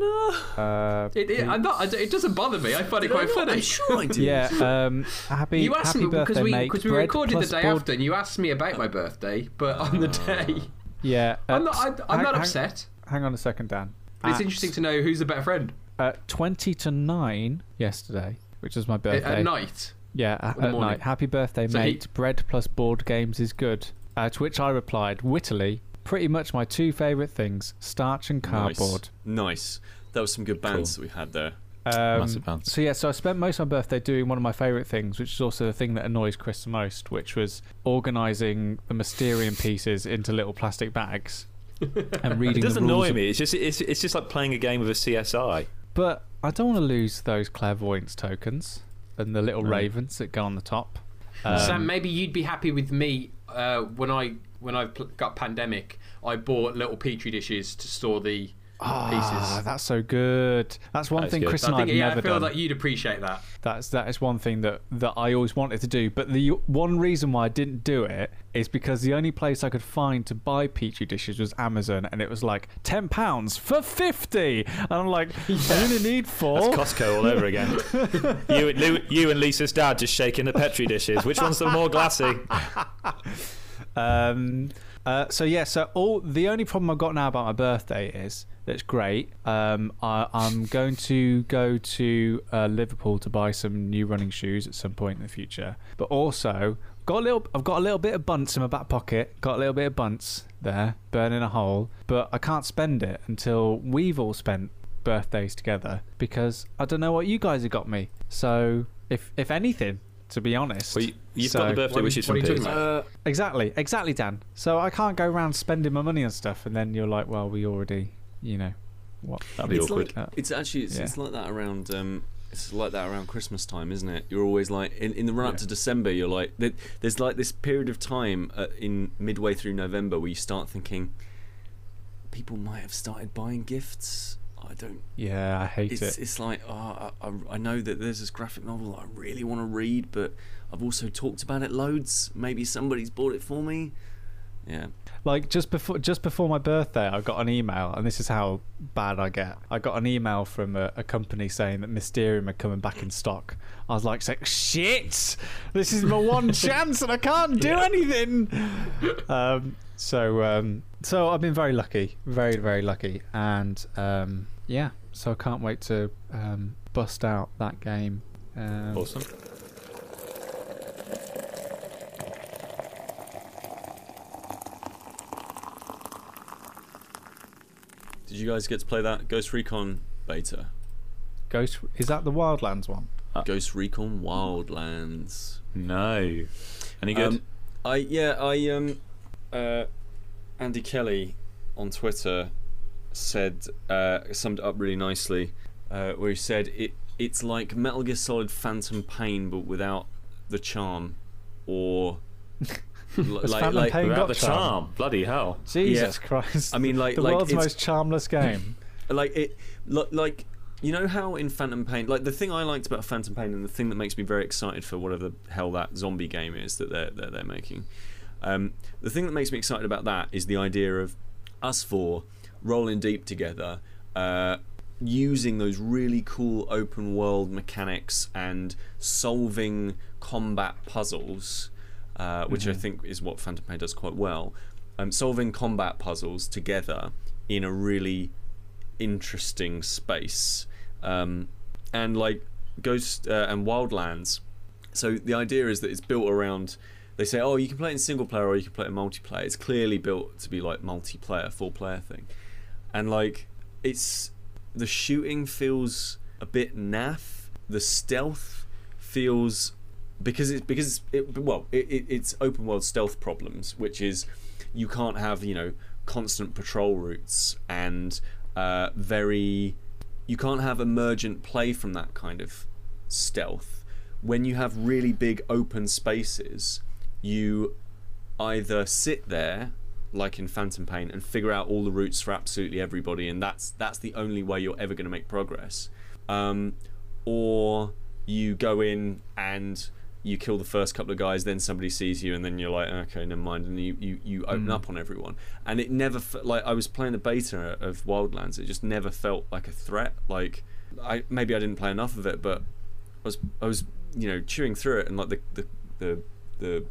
[SPEAKER 4] no.
[SPEAKER 3] Uh,
[SPEAKER 2] It, it, I'm not, it doesn't bother me. I find it
[SPEAKER 4] Did I
[SPEAKER 2] quite
[SPEAKER 4] not?
[SPEAKER 2] funny.
[SPEAKER 4] I'm sure I did.
[SPEAKER 3] Yeah, um, happy,
[SPEAKER 2] You asked
[SPEAKER 3] happy
[SPEAKER 2] me because
[SPEAKER 3] birthday,
[SPEAKER 2] we
[SPEAKER 3] mate.
[SPEAKER 2] because we recorded the day
[SPEAKER 3] board-
[SPEAKER 2] after, and you asked me about my birthday, but on the day,
[SPEAKER 3] Yeah,
[SPEAKER 2] I'm
[SPEAKER 3] uh,
[SPEAKER 2] not. I, I'm
[SPEAKER 3] hang-
[SPEAKER 2] not
[SPEAKER 3] hang-
[SPEAKER 2] upset.
[SPEAKER 3] Hang on a second, Dan.
[SPEAKER 2] But it's interesting to know who's the better friend
[SPEAKER 3] At twenty to nine yesterday, which was my birthday.
[SPEAKER 2] at night.
[SPEAKER 3] Yeah, at, at night. Happy birthday,
[SPEAKER 2] So he-
[SPEAKER 3] mate. Bread plus board games is good. Uh, to which I replied wittily, pretty much my two favourite things: starch and cardboard.
[SPEAKER 4] Nice. nice. That was some good bands
[SPEAKER 1] Cool.
[SPEAKER 4] that we had there.
[SPEAKER 3] Um,
[SPEAKER 1] Massive bounce.
[SPEAKER 3] So yeah, so I spent most of my birthday doing one of my favourite things, which is also the thing that annoys Kris the most, which was organising the Mysterium pieces into little plastic bags and reading
[SPEAKER 1] It does annoy
[SPEAKER 3] of-
[SPEAKER 1] me. It's just it's, it's just like playing a game of a CSI.
[SPEAKER 3] But I don't want to lose those clairvoyance tokens and the little
[SPEAKER 1] No.
[SPEAKER 3] ravens that go on the top. Um,
[SPEAKER 2] Sam, maybe you'd be happy with me uh, when I when I got pandemic. I bought little petri dishes to store the
[SPEAKER 3] ah,
[SPEAKER 2] pieces.
[SPEAKER 3] that's so good. That's one
[SPEAKER 1] That is
[SPEAKER 3] thing. Kris
[SPEAKER 2] I
[SPEAKER 3] and I
[SPEAKER 2] think
[SPEAKER 3] have
[SPEAKER 2] yeah, I
[SPEAKER 3] never
[SPEAKER 2] feel
[SPEAKER 3] done.
[SPEAKER 2] like you'd appreciate that.
[SPEAKER 3] That's that is one thing that that I always wanted to do. But the one reason why I didn't do it is because the only place I could find to buy petri dishes was Amazon, and it was like ten pounds for fifty. And I'm like, I'm gonna need four.
[SPEAKER 1] That's Costco all over again. you, and Lou, you and Lisa's dad just shaking the petri dishes. Which one's the more glassy?
[SPEAKER 3] Um, uh, so yeah, so all the only problem I've got now about my birthday is that's great. Um, I, I'm going to go to uh, Liverpool to buy some new running shoes at some point in the future. But also got a little, I've got a little bit of bunts in my back pocket. Got a little bit of bunts there, burning a hole. But I can't spend it until we've all spent birthdays together because I don't know what you guys have got me. So if if anything, to be honest.
[SPEAKER 1] Well, you, you've
[SPEAKER 3] So-
[SPEAKER 1] got the birthday wishes
[SPEAKER 2] what
[SPEAKER 1] from
[SPEAKER 2] are
[SPEAKER 1] Piers.
[SPEAKER 4] Uh,
[SPEAKER 3] exactly, exactly, Dan. So I can't go around spending my money on stuff, and then you're like, well, we already, you know, what?
[SPEAKER 1] That'd be
[SPEAKER 4] it's
[SPEAKER 1] awkward.
[SPEAKER 4] like it's actually it's,
[SPEAKER 3] Yeah.
[SPEAKER 4] it's like that around um, it's like that around Christmas time, isn't it? You're always like in, in the run up
[SPEAKER 3] Yeah.
[SPEAKER 4] to December. You're like there's like this period of time uh, in midway through November where you start thinking people might have started buying gifts. Don't.
[SPEAKER 3] Yeah, I hate
[SPEAKER 4] It's
[SPEAKER 3] it.
[SPEAKER 4] it's like oh, I, I know that there's this graphic novel I really want to read, but I've also talked about it loads. Maybe somebody's bought it for me. Yeah.
[SPEAKER 3] Like just before just before my birthday, I got an email, and this is how bad I get. I got an email from a, a company saying that Mysterium are coming back in stock. I was like, "Shit! This is my one chance, and I can't do anything." Um, so um, so I've been very lucky, very very lucky, and um, yeah. So I can't wait to um, bust out that game. Um,
[SPEAKER 1] Awesome.
[SPEAKER 4] Did you guys get to play that Ghost Recon beta?
[SPEAKER 3] Ghost is that the Wildlands one?
[SPEAKER 4] Ghost Recon Wildlands.
[SPEAKER 1] No. Any good?
[SPEAKER 4] Um, I yeah I um uh Andy Kelly on Twitter said uh, summed it up really nicely uh, where he said it it's like Metal Gear Solid Phantom Pain but without the charm or like, like
[SPEAKER 3] Pain
[SPEAKER 1] Without
[SPEAKER 3] got
[SPEAKER 1] the
[SPEAKER 3] charm?
[SPEAKER 1] charm. Bloody hell.
[SPEAKER 3] Jesus Christ!
[SPEAKER 4] I mean like
[SPEAKER 3] the
[SPEAKER 4] like
[SPEAKER 3] world's most charmless game.
[SPEAKER 4] like it like you know how in Phantom Pain like the thing I liked about Phantom Pain and the thing that makes me very excited for whatever the hell that zombie game is that they're they're, they're making um, the thing that makes me excited about that is the idea of us four rolling deep together uh, using those really cool open world mechanics and solving combat puzzles uh, which I think is what Phantom Pain does quite well um, solving combat puzzles together in a really interesting space. Um, and like ghost uh, and wildlands. So the idea is that it's built around they say oh you can play it in single player or you can play it in multiplayer. It's clearly built to be like multiplayer four player thing and like it's the shooting feels a bit naff. The stealth feels because it's because it, well it, it, it's open world stealth problems which is you can't have you know constant patrol routes and uh, very you can't have emergent play from that kind of stealth. When you have really big open spaces you either sit there like in Phantom Pain and figure out all the routes for absolutely everybody and that's that's the only way you're ever going to make progress. Um, or you go in and you kill the first couple of guys then somebody sees you and then you're like okay never mind and you, you, you open up on everyone. And it never fe- like I was playing the beta of Wildlands it just never felt like a threat. Like I maybe I didn't play enough of it but I was I was you know chewing through it and like the the the, the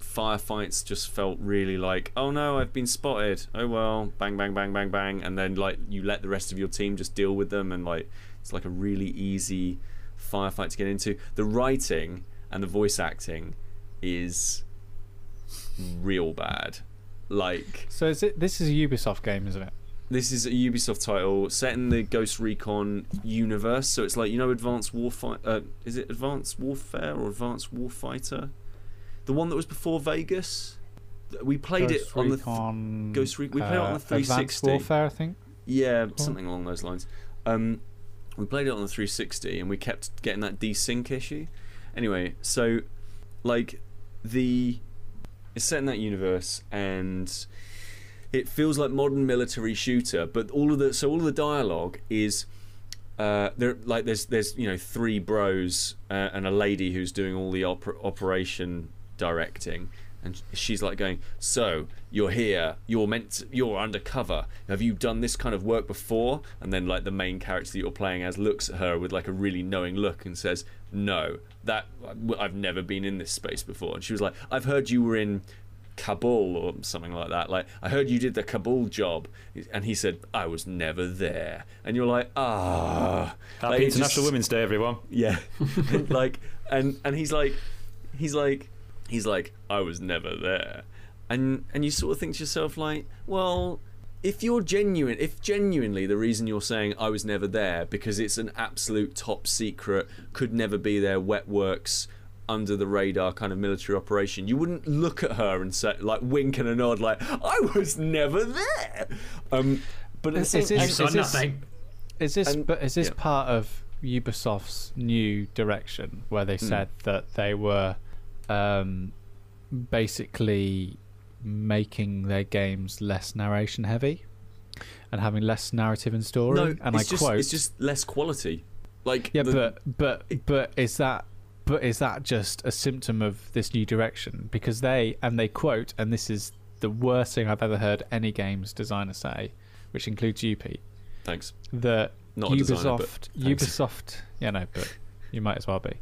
[SPEAKER 4] firefights just felt really like oh no I've been spotted oh well bang bang bang bang bang and then like you let the rest of your team just deal with them and like it's like a really easy firefight to get into the writing and the voice acting is real bad like
[SPEAKER 3] So is it? This is a Ubisoft game, isn't it?
[SPEAKER 4] this is a Ubisoft title set in the Ghost Recon universe. So it's like you know, Advanced Warfighter. Uh, is it Advanced Warfare or Advanced Warfighter? The one that was before Vegas. We played
[SPEAKER 3] Ghost
[SPEAKER 4] it on the th-
[SPEAKER 3] Recon,
[SPEAKER 4] Ghost Re- we played it on the
[SPEAKER 3] uh, Advanced
[SPEAKER 4] 360.
[SPEAKER 3] Warfare, I think.
[SPEAKER 4] yeah, something along those lines. Um, we played it on the 360 and we kept getting that desync issue. Anyway, so like the it's set in that universe and it feels like modern military shooter, but all of the so all of the dialogue is uh, there like there's there's you know three bros uh, and a lady who's doing all the oper- operation directing and she's like going so you're here you're meant to, you're undercover have you done this kind of work before and then like the main character that you're playing as looks at her with like a really knowing look and says no that I've never been in this space before and she was like I've heard you were in Kabul or something like that. Like, I heard you did the Kabul job, and he said I was never there. And you're like, ah,
[SPEAKER 1] Happy
[SPEAKER 4] Like,
[SPEAKER 1] International
[SPEAKER 4] just-
[SPEAKER 1] Women's Day, everyone.
[SPEAKER 4] yeah, like, and and he's like, he's like, he's like, I was never there, and and you sort of think to yourself like, well. If you're genuine, if genuinely the reason you're saying I was never there because it's an absolute top secret, could never be there, wet works, under the radar kind of military operation. You wouldn't look at her and say like wink and a nod like I was never there. Um, but at the
[SPEAKER 3] Is this-
[SPEAKER 2] You
[SPEAKER 3] is
[SPEAKER 2] saw
[SPEAKER 3] this-
[SPEAKER 2] nothing.
[SPEAKER 3] Is this
[SPEAKER 4] And-
[SPEAKER 3] but is this
[SPEAKER 4] yeah.
[SPEAKER 3] part of Ubisoft's new direction where
[SPEAKER 4] Hmm.
[SPEAKER 3] they said that they were um, basically making their games less narration heavy and having less narrative and story?
[SPEAKER 4] no,
[SPEAKER 3] and
[SPEAKER 4] it's
[SPEAKER 3] I
[SPEAKER 4] just
[SPEAKER 3] quote,
[SPEAKER 4] it's just less quality. Like
[SPEAKER 3] yeah,
[SPEAKER 4] the-
[SPEAKER 3] but but but is that but is that just a symptom of this new direction? Because they and they quote, and this is the worst thing I've ever heard any games designer say, which includes you, Pete.
[SPEAKER 4] thanks.
[SPEAKER 3] that
[SPEAKER 4] Not a designer, but
[SPEAKER 3] Ubisoft. Ubisoft, yeah, no, but you might as well be.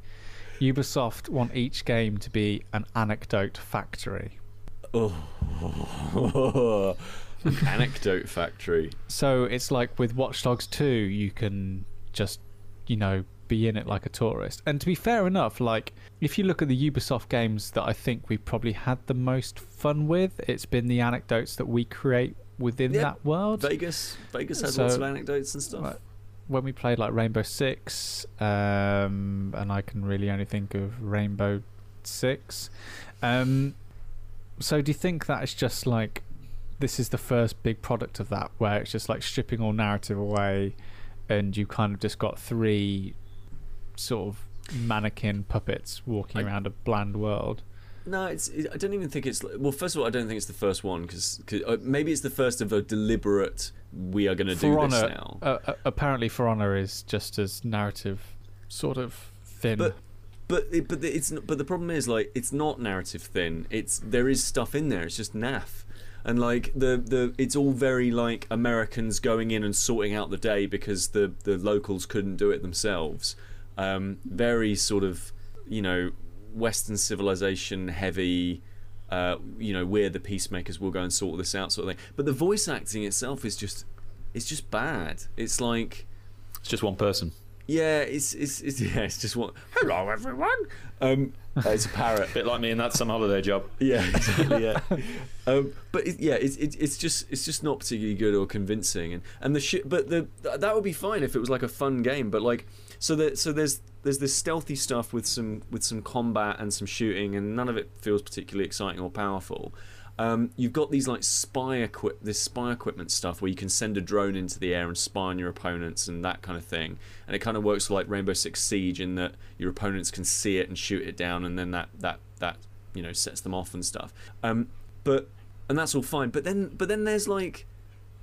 [SPEAKER 3] Ubisoft want each game to be an anecdote factory.
[SPEAKER 4] Oh, anecdote factory.
[SPEAKER 3] So it's like with Watch Dogs 2, you can just, you know, be in it like a tourist. And to be fair enough, like if you look at the Ubisoft games that I think we've probably had the most fun with, it's been the anecdotes that we create within
[SPEAKER 4] Yeah,
[SPEAKER 3] that world.
[SPEAKER 4] Vegas, Vegas has
[SPEAKER 3] So-
[SPEAKER 4] lots of anecdotes and stuff.
[SPEAKER 3] When we played like Rainbow Six, um, and I can really only think of Rainbow Six. Um, so do you think that it's just like this is the first big product of that, where it's just like stripping all narrative away, and you kind of just got three sort of mannequin puppets walking
[SPEAKER 4] I-
[SPEAKER 3] around a bland world?
[SPEAKER 4] No, it's. It, I don't even think it's. Well, first of all, I don't think it's the first one because uh, maybe it's the first of a deliberate. We are going to do
[SPEAKER 3] For
[SPEAKER 4] this
[SPEAKER 3] Honor,
[SPEAKER 4] now.
[SPEAKER 3] uh, uh, apparently, For Honor is just as narrative, sort of thin.
[SPEAKER 4] But but it, but the- it's but the problem is like it's not narrative thin. It's there is stuff in there. It's just naff. And like the, the it's all very like Americans going in and sorting out the day because the, the locals couldn't do it themselves. Um, very sort of you know Western civilization heavy. Uh, you know we're the peacemakers. We'll go and sort this out, sort of thing. But the voice acting itself is just it's just bad. It's like
[SPEAKER 1] It's just one person.
[SPEAKER 4] yeah, it's it's, it's yeah, it's just what. Hello, everyone. Um, uh, it's a parrot.
[SPEAKER 1] a bit like me in that some holiday job.
[SPEAKER 4] Yeah, exactly. Yeah, um, but it, yeah, it's it, it's just it's just not particularly good or convincing, and and the shit. But the that would be fine if it was like a fun game. But like, so that so there's there's this stealthy stuff with some with some combat and some shooting, and none of it feels particularly exciting or powerful. Um, you've got these like spy equip this spy equipment stuff where you can send a drone into the air and spy on your opponents and that kind of thing. And it kind of works like Rainbow Six Siege in that your opponents can see it and shoot it down, and then that that that you know sets them off and stuff. Um, but and that's all fine. But then but then there's like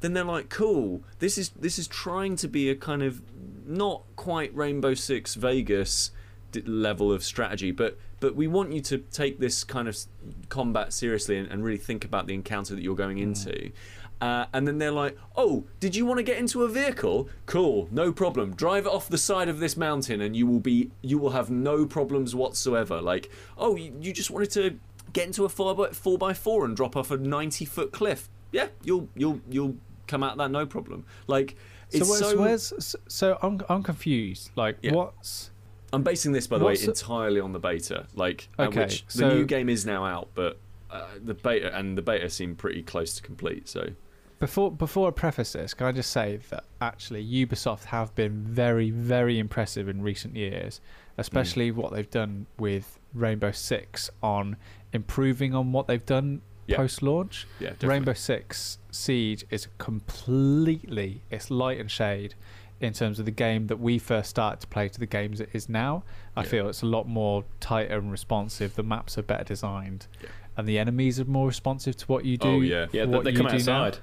[SPEAKER 4] then they're like cool. This is this is trying to be a kind of not quite Rainbow Six Vegas level of strategy, but but we want you to take this kind of combat seriously and, and really think about the encounter that you're going into. Uh, and then they're like, "Oh, did you want to get into a vehicle? Cool, no problem. Drive it off the side of this mountain, and you will be you will have no problems whatsoever. Like, oh, you, you just wanted to get into a four by four by four and drop off a ninety foot cliff. Yeah, you'll you'll you'll come out of that no problem. Like, it's
[SPEAKER 3] so, where's,
[SPEAKER 4] so.
[SPEAKER 3] where's so I'm I'm confused. Like
[SPEAKER 4] Yeah.
[SPEAKER 3] what's
[SPEAKER 4] I'm basing this, by the way, entirely on the beta. Like,
[SPEAKER 3] Okay,
[SPEAKER 4] which the
[SPEAKER 3] so-
[SPEAKER 4] new game is now out, but uh, the beta and the beta seem pretty close to complete. So
[SPEAKER 3] before before I preface this, can I just say that actually Ubisoft have been very very impressive in recent years, especially
[SPEAKER 4] Mm.
[SPEAKER 3] what they've done with Rainbow Six on improving on what they've done
[SPEAKER 4] Yeah.
[SPEAKER 3] post launch.
[SPEAKER 4] yeah, definitely.
[SPEAKER 3] Rainbow Six Siege is completely it's light and shade in terms of the game that we first started to play to the games it is now. I
[SPEAKER 4] Yeah.
[SPEAKER 3] feel it's a lot more tighter and responsive. The maps are better designed,
[SPEAKER 4] Yeah.
[SPEAKER 3] and the enemies are more responsive to what you do.
[SPEAKER 4] Oh, yeah.
[SPEAKER 1] Yeah,
[SPEAKER 3] what
[SPEAKER 1] they
[SPEAKER 3] you
[SPEAKER 1] come outside.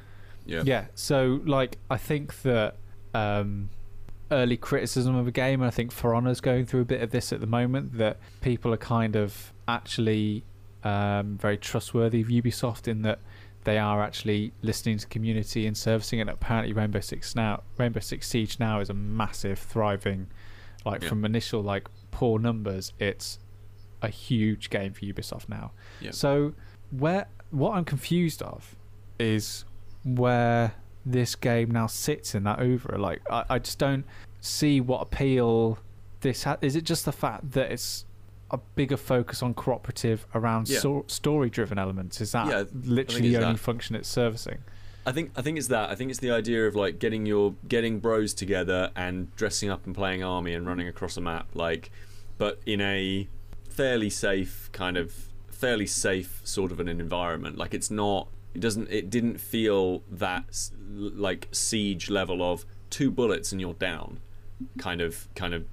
[SPEAKER 4] yeah.
[SPEAKER 3] Yeah. So like I think that um early criticism of a game and I think For Honor's going through a bit of this at the moment that people are kind of actually um very trustworthy of Ubisoft in that they are actually listening to community and servicing it. Apparently Rainbow Six now Rainbow Six Siege now is a massive thriving like
[SPEAKER 4] Yeah.
[SPEAKER 3] from initial like poor numbers it's a huge game for Ubisoft now.
[SPEAKER 4] Yeah.
[SPEAKER 3] So where what I'm confused of is where this game now sits in that over. Like I, I just don't see what appeal this ha- is. It just the fact that it's a bigger focus on cooperative around
[SPEAKER 4] Yeah.
[SPEAKER 3] so- story-driven elements. Is that
[SPEAKER 4] Yeah,
[SPEAKER 3] literally the only
[SPEAKER 4] that.
[SPEAKER 3] function it's servicing?
[SPEAKER 4] I think I think it's that. I think it's the idea of like getting your getting bros together and dressing up and playing army and running across a map, like, but in a fairly safe kind of fairly safe sort of an environment. Like it's not. It doesn't. It didn't feel that like siege level of two bullets and you're down, kind of kind of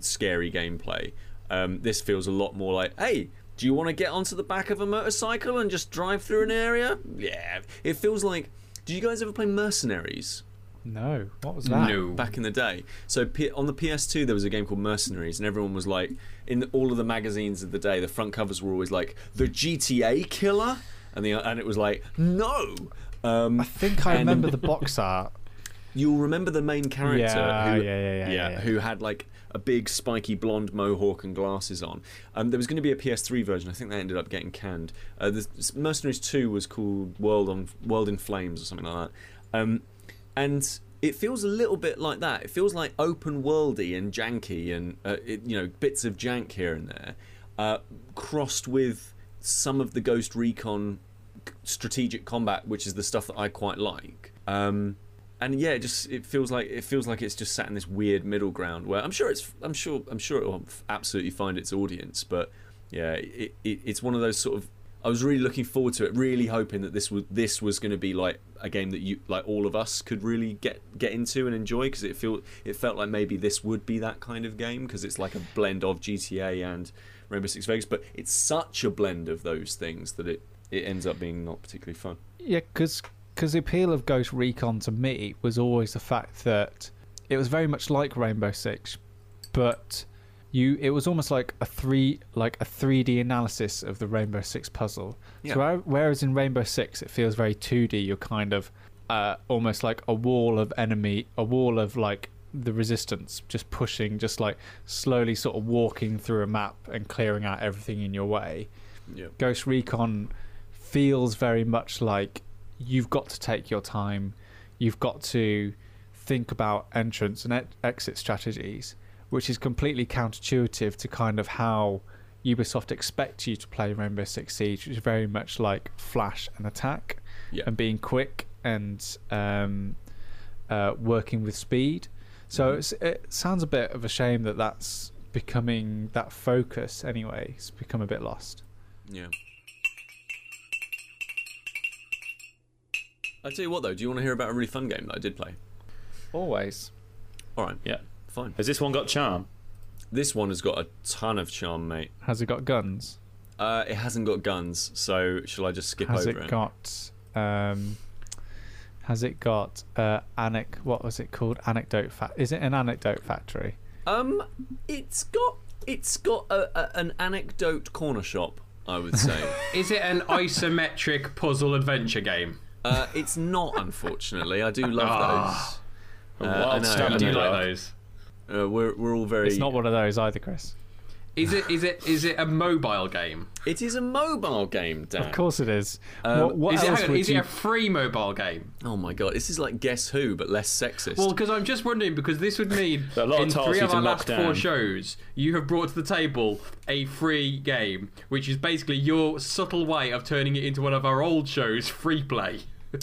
[SPEAKER 4] scary gameplay. Um, this feels a lot more like, hey, do you want to get onto the back of a motorcycle and just drive through an area? Yeah. It feels like. Do you guys ever play Mercenaries?
[SPEAKER 3] No, what was that?
[SPEAKER 2] No.
[SPEAKER 4] back in the day. So P- on the PS2, there was a game called Mercenaries, and everyone was like, in all of the magazines of the day, the front covers were always like the GTA killer, and the and it was like no. Um,
[SPEAKER 3] I think I
[SPEAKER 4] and
[SPEAKER 3] remember the box art.
[SPEAKER 4] You'll remember the main character,
[SPEAKER 3] Yeah,
[SPEAKER 4] who,
[SPEAKER 3] yeah, yeah, yeah, yeah, yeah.
[SPEAKER 4] who had like a big spiky blonde mohawk and glasses on. Um, there was going to be a PS3 version. I think they ended up getting canned. Uh, Mercenaries 2 was called World on World in Flames or something like that. Um, and it feels a little bit like that. It feels like open worldy and janky, and uh, it, you know bits of jank here and there, uh, crossed with some of the Ghost Recon strategic combat, which is the stuff that I quite like. Um, and yeah, it just it feels like it feels like it's just sat in this weird middle ground where I'm sure it's I'm sure I'm sure it will absolutely find its audience, but yeah, it, it, it's one of those sort of I was really looking forward to it, really hoping that this was this was going to be like a game that you like all of us could really get get into and enjoy because it feel it felt like maybe this would be that kind of game because it's like a blend of GTA and Rainbow Six Vegas, but it's such a blend of those things that it it ends up being not particularly fun.
[SPEAKER 3] Yeah, because the appeal of Ghost Recon to me was always the fact that it was very much like Rainbow Six, but you it was almost like a three like a 3D analysis of the Rainbow Six puzzle.
[SPEAKER 4] Yeah.
[SPEAKER 3] So where- whereas in Rainbow Six it feels very 2D, you're kind of uh, almost like a wall of enemy, a wall of like the resistance just pushing, just like slowly sort of walking through a map and clearing out everything in your way.
[SPEAKER 4] Yeah.
[SPEAKER 3] Ghost Recon feels very much like you've got to take your time. You've got to think about entrance and e- exit strategies, which is completely counterintuitive to kind of how Ubisoft expect you to play Rainbow Six Siege, which is very much like flash and attack
[SPEAKER 4] Yeah.
[SPEAKER 3] and being quick and um, uh, working with speed. So it's, it sounds a bit of a shame that that's becoming that focus anyway. It's become a bit lost.
[SPEAKER 4] Yeah. I tell you what though, do you want to hear about a really fun game that I did play?
[SPEAKER 3] Always.
[SPEAKER 4] All right,
[SPEAKER 1] Yeah.
[SPEAKER 4] fine.
[SPEAKER 1] Has this one got charm?
[SPEAKER 4] This one has got a ton of charm, mate.
[SPEAKER 3] Has it got guns?
[SPEAKER 4] Uh, it hasn't got guns, so shall I just skip
[SPEAKER 3] Has
[SPEAKER 4] over
[SPEAKER 3] it Has
[SPEAKER 4] it?
[SPEAKER 3] got? Um, has it got? Uh, anec- What was it called? Anecdote. Fa- is it an anecdote factory?
[SPEAKER 4] Um, it's got it's got a, a, an anecdote corner shop, I would say.
[SPEAKER 2] Is it an isometric puzzle adventure game?
[SPEAKER 4] Uh, it's not, unfortunately. I do love
[SPEAKER 2] Ah.
[SPEAKER 4] those.
[SPEAKER 1] A
[SPEAKER 4] Uh, I know, I
[SPEAKER 2] Do like those?
[SPEAKER 4] Uh, we're we're all very.
[SPEAKER 3] It's not one of those either, Chris.
[SPEAKER 2] Is it is it is it a mobile game?
[SPEAKER 4] It is a mobile game, Dan.
[SPEAKER 3] Of course it is.
[SPEAKER 4] Um,
[SPEAKER 3] what what
[SPEAKER 2] Is it,
[SPEAKER 3] else
[SPEAKER 2] hang on,
[SPEAKER 3] would
[SPEAKER 2] is
[SPEAKER 3] you?
[SPEAKER 2] it a free mobile game?
[SPEAKER 4] Oh my god, this is like Guess Who, but less sexist.
[SPEAKER 2] Well, because I'm just wondering because this would mean
[SPEAKER 1] A lot of
[SPEAKER 2] in
[SPEAKER 1] tasks
[SPEAKER 2] three of our last
[SPEAKER 1] down.
[SPEAKER 2] four shows, you have brought to the table a free game, which is basically your subtle way of turning it into one of our old shows, free play.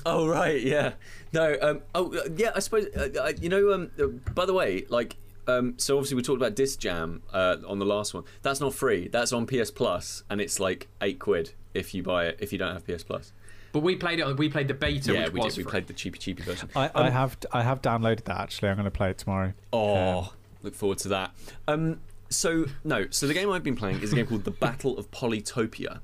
[SPEAKER 4] Oh right, yeah. No, um, oh uh, yeah. I suppose uh, uh, you know. Um, uh, by the way, like, um, so obviously we talked about Disc Jam uh, on the last one. That's not free. That's on PS Plus, and it's like eight quid if you buy it if you don't have PS Plus.
[SPEAKER 2] But we played it. We played the beta,
[SPEAKER 4] yeah,
[SPEAKER 2] which
[SPEAKER 4] we
[SPEAKER 2] was
[SPEAKER 4] did. We played the cheapy cheapy version.
[SPEAKER 3] I, I have I have downloaded that actually. I'm going to play it tomorrow.
[SPEAKER 4] Oh, look forward to that. Um, so no, so the game I've been playing is a game called The Battle of Polytopia,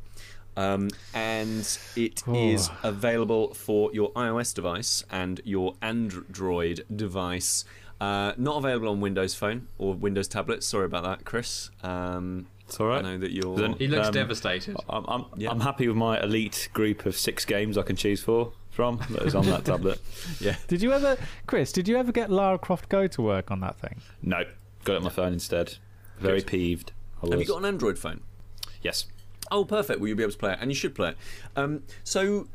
[SPEAKER 4] um, and it is
[SPEAKER 3] Oh.
[SPEAKER 4] available for your iOS device and your Android device. Uh, not available on Windows Phone or Windows tablet. Sorry about that, Chris. Um,
[SPEAKER 1] It's all right.
[SPEAKER 4] I know that you're.
[SPEAKER 1] Then-
[SPEAKER 2] He looks
[SPEAKER 1] Um,
[SPEAKER 2] devastated.
[SPEAKER 1] I'm, I'm,
[SPEAKER 4] Yeah.
[SPEAKER 1] I'm happy with my elite group of six games I can choose for from that is on that tablet.
[SPEAKER 4] Yeah.
[SPEAKER 3] Did you ever, Chris? Did you ever get Lara Croft Go to work on that thing?
[SPEAKER 1] No, got it on my phone instead. Very
[SPEAKER 4] Good.
[SPEAKER 1] peeved.
[SPEAKER 4] Have you got an Android phone?
[SPEAKER 1] Yes.
[SPEAKER 4] Oh, perfect. Well, you'll be able to play it, and you should play it. Um, so,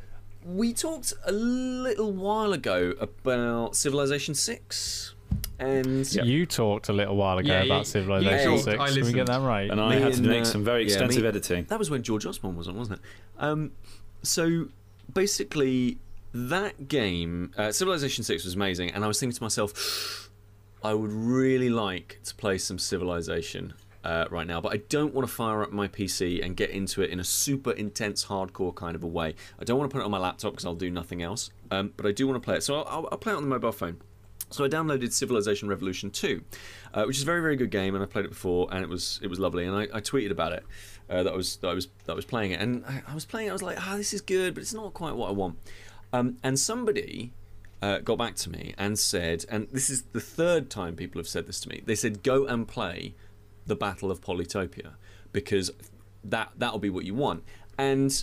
[SPEAKER 4] we talked a little while ago about Civilization Six, and
[SPEAKER 1] Yep.
[SPEAKER 3] You talked a little while ago
[SPEAKER 2] Yeah,
[SPEAKER 3] about
[SPEAKER 2] you-
[SPEAKER 3] Civilization
[SPEAKER 2] you
[SPEAKER 3] Six.
[SPEAKER 2] I
[SPEAKER 3] Can we get that right?
[SPEAKER 1] And I
[SPEAKER 4] Me
[SPEAKER 1] had to make
[SPEAKER 4] uh,
[SPEAKER 1] some very
[SPEAKER 4] yeah,
[SPEAKER 1] extensive
[SPEAKER 4] me-
[SPEAKER 1] editing.
[SPEAKER 4] that was when George Osborne was on, wasn't it? Um, so, basically, that game, uh, Civilization Six, was amazing, and I was thinking to myself, I would really like to play some Civilization. Uh, right now, but I don't want to fire up my PC and get into it in a super intense, hardcore kind of a way. I don't want to put it on my laptop because I'll do nothing else. Um, but I do want to play it, so I'll, I'll, play it on the mobile phone. So I downloaded Civilization Revolution 2, uh, which is a very very good game, and I played it before, and it was it was lovely. And I, I tweeted about it uh, that I was that I was that I was playing it, and I, I was playing. it, I was like, ah, this is good, but it's not quite what I want. Um, and somebody uh, got back to me and said, and this is the third time people have said this to me. They said, go and play the Battle of Polytopia because that that'll be what you want. And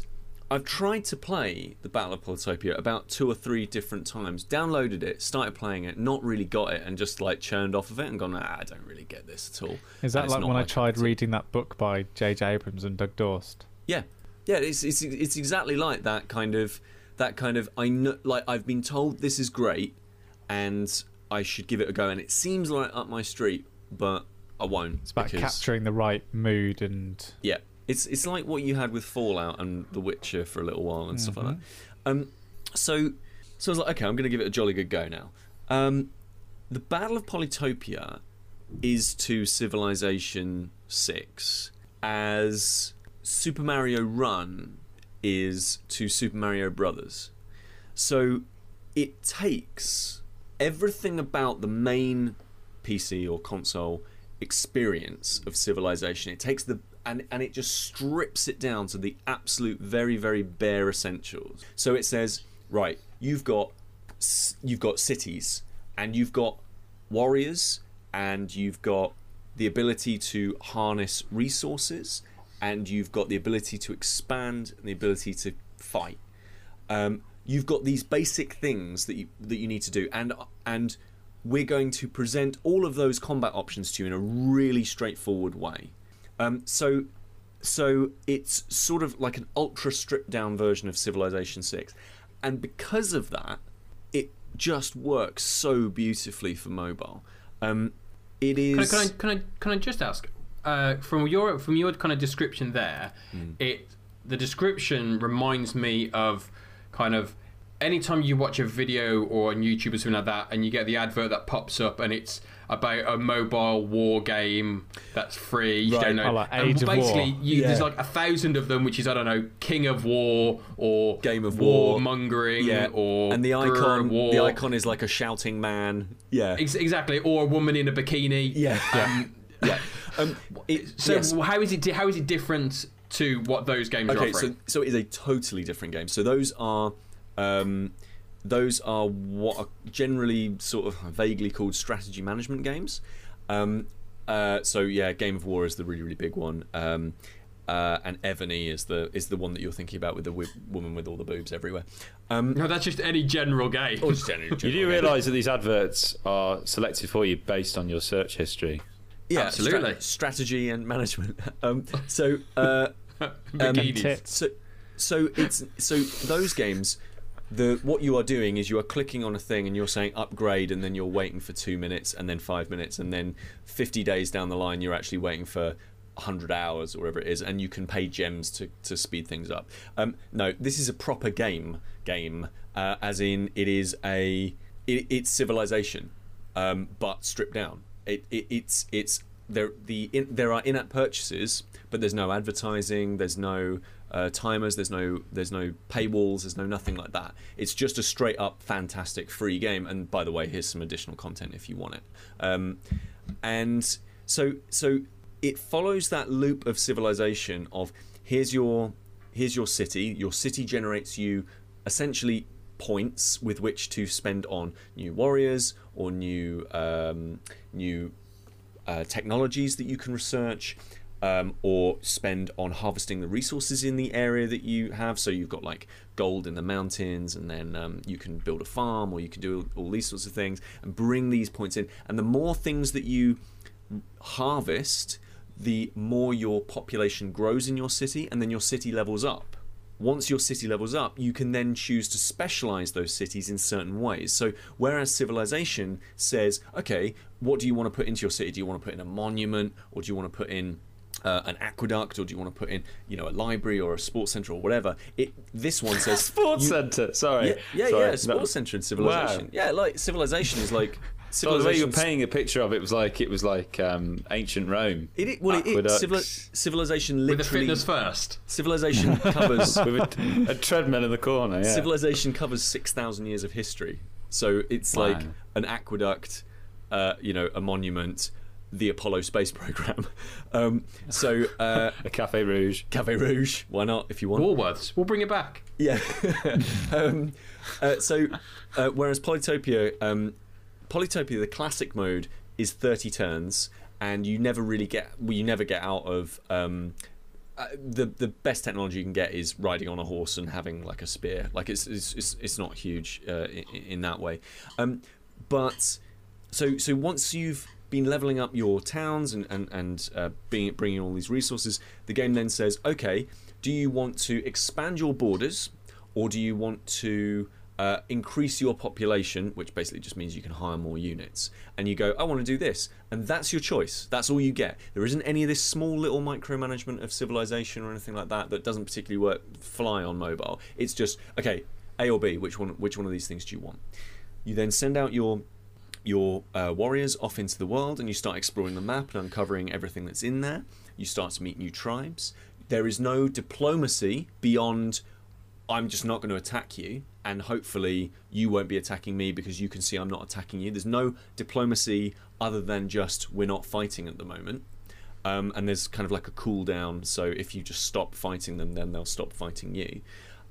[SPEAKER 4] I've tried to play the Battle of Polytopia about two or three different times. Downloaded it, started playing it, not really got it, and just like churned off of it and gone, ah, I don't really get this at all.
[SPEAKER 3] Is that like when I tried reading that book by J.J. Abrams and Doug Dorst?
[SPEAKER 4] Yeah, yeah, it's it's it's exactly like that kind of that kind of I know like I've been told this is great, and I should give it a go, and it seems like up my street, but I won't.
[SPEAKER 3] It's about
[SPEAKER 4] because,
[SPEAKER 3] capturing the right mood and
[SPEAKER 4] Yeah, it's it's like what you had with Fallout and The Witcher for a little while and stuff like that. Um, so so I was like, okay, I'm going to give it a jolly good go now. Um, the Battle of Polytopia is to Civilization Six as Super Mario Run is to Super Mario Brothers. So it takes everything about the main PC or console experience of civilization. It takes the and and it just strips it down to the absolute very very bare essentials. So it says, right, you've got you've got cities and you've got warriors and you've got the ability to harness resources and you've got the ability to expand and the ability to fight um, you've got these basic things that you that you need to do, and and we're going to present all of those combat options to you in a really straightforward way. Um, so so it's sort of like an ultra stripped down version of Civilization Six, and because of that, it just works so beautifully for mobile. Um, it
[SPEAKER 2] Can I, can I can I can I just ask uh, from your from your kind of description there?
[SPEAKER 4] Hmm.
[SPEAKER 2] It the description reminds me of kind of anytime you watch a video or on YouTube or something like that, and you get the advert that pops up, and it's about a mobile war game that's free. You
[SPEAKER 4] Right.
[SPEAKER 2] don't know.
[SPEAKER 3] Oh, like
[SPEAKER 2] and
[SPEAKER 3] Age of
[SPEAKER 2] basically,
[SPEAKER 3] War.
[SPEAKER 2] You, there's like a thousand of them, which is I don't know, King of War or
[SPEAKER 4] Game of War.
[SPEAKER 2] mongering
[SPEAKER 4] yeah,
[SPEAKER 2] or
[SPEAKER 4] and the icon,
[SPEAKER 2] War.
[SPEAKER 4] the icon is like a shouting man. Yeah,
[SPEAKER 2] Ex- exactly, or a woman in a bikini.
[SPEAKER 4] yeah,
[SPEAKER 2] Um,
[SPEAKER 4] yeah. Um, it,
[SPEAKER 2] So
[SPEAKER 4] yes.
[SPEAKER 2] how is it? di- How is it different to what those games are
[SPEAKER 4] Okay,
[SPEAKER 2] offering?
[SPEAKER 4] so so it is a totally different game. So those are um, those are what are generally sort of vaguely called strategy management games. Um, uh, so yeah, Game of War is the really really big one. Um, uh, and Evony is the is the one that you're thinking about with the w- woman with all the boobs everywhere. Um,
[SPEAKER 2] no, that's just any general game.
[SPEAKER 4] or just generally-
[SPEAKER 1] You do
[SPEAKER 4] game.
[SPEAKER 1] realise that these adverts are selected for you based on your search history.
[SPEAKER 4] yeah,
[SPEAKER 2] Absolutely.
[SPEAKER 4] stra- strategy and management. Um, so uh,
[SPEAKER 2] Bikinis.
[SPEAKER 4] So, so it's so those games. The what you are doing is you are clicking on a thing and you're saying upgrade, and then you're waiting for two minutes, and then five minutes, and then fifty days down the line, you're actually waiting for hundred hours or whatever it is, and you can pay gems to, to speed things up. Um, no, this is a proper game. Game, uh, as in it is a it, it's civilization, um, but stripped down. It, it it's it's there the in, there are in-app purchases, but there's no advertising. There's no uh, timers. There's no there's no paywalls. There's no nothing like that. It's just a straight up fantastic free game. And by the way, here's some additional content if you want it. Um, and so so it follows that loop of civilization of here's your here's your city. Your city generates you essentially points with which to spend on new warriors or new um, new uh, technologies that you can research um, or spend on harvesting the resources in the area that you have. So you've got like gold in the mountains, and then um, you can build a farm or you can do all these sorts of things and bring these points in. And the more things that you harvest, the more your population grows in your city, and then your city levels up. Once your city levels up, you can then choose to specialize those cities in certain ways. So, whereas civilization says, okay, what do you want to put into your city? Do you want to put in a monument, or do you want to put in uh, an aqueduct, or do you want to put in, you know, a library or a sports center or whatever? It this one says
[SPEAKER 1] Sports
[SPEAKER 4] you-
[SPEAKER 1] centre. Sorry.
[SPEAKER 4] yeah, yeah,
[SPEAKER 1] Sorry.
[SPEAKER 4] yeah.
[SPEAKER 1] That-
[SPEAKER 4] Sports center in civilization.
[SPEAKER 1] Wow.
[SPEAKER 4] Yeah, like civilization is like
[SPEAKER 1] So the way
[SPEAKER 4] you're
[SPEAKER 1] painting a picture of it was like it was like um, ancient Rome.
[SPEAKER 4] It, it, well, it, it,
[SPEAKER 1] Aqueducts.
[SPEAKER 4] civili- civilization
[SPEAKER 2] With the
[SPEAKER 4] literally
[SPEAKER 2] fitness first.
[SPEAKER 4] civilization covers
[SPEAKER 1] with a, a treadmill in the corner. Yeah.
[SPEAKER 4] civilization covers six thousand years of history. So it's
[SPEAKER 1] Wow.
[SPEAKER 4] like an aqueduct, uh, you know, a monument, the Apollo space program. Um, so uh,
[SPEAKER 1] a Cafe Rouge.
[SPEAKER 4] Cafe Rouge, why not? If you want,
[SPEAKER 2] Woolworths. We'll bring it back.
[SPEAKER 4] Yeah. um, uh, so, uh, whereas Polytopia, um, Polytopia, the classic mode is thirty turns, and you never really get, well, you never get out of. Um, uh, the the best technology you can get is riding on a horse and having like a spear. Like it's it's it's, it's not huge uh, in, in that way, um, but so so once you've been leveling up your towns and and and uh, being, bringing all these resources, the game then says, okay, do you want to expand your borders, or do you want to uh, increase your population, which basically just means you can hire more units, and you go, I want to do this, and that's your choice. That's all you get. There isn't any of this small little micromanagement of civilization or anything like that that doesn't particularly work fly on mobile. It's just okay, A or B. Which one? Which one of these things do you want? You then send out your your uh, warriors off into the world and you start exploring the map and uncovering everything that's in there. You start to meet new tribes. There is no diplomacy beyond I'm just not going to attack you and hopefully you won't be attacking me because you can see I'm not attacking you. There's no diplomacy other than just we're not fighting at the moment. Um, and there's kind of like a cooldown, so if you just stop fighting them, then they'll stop fighting you.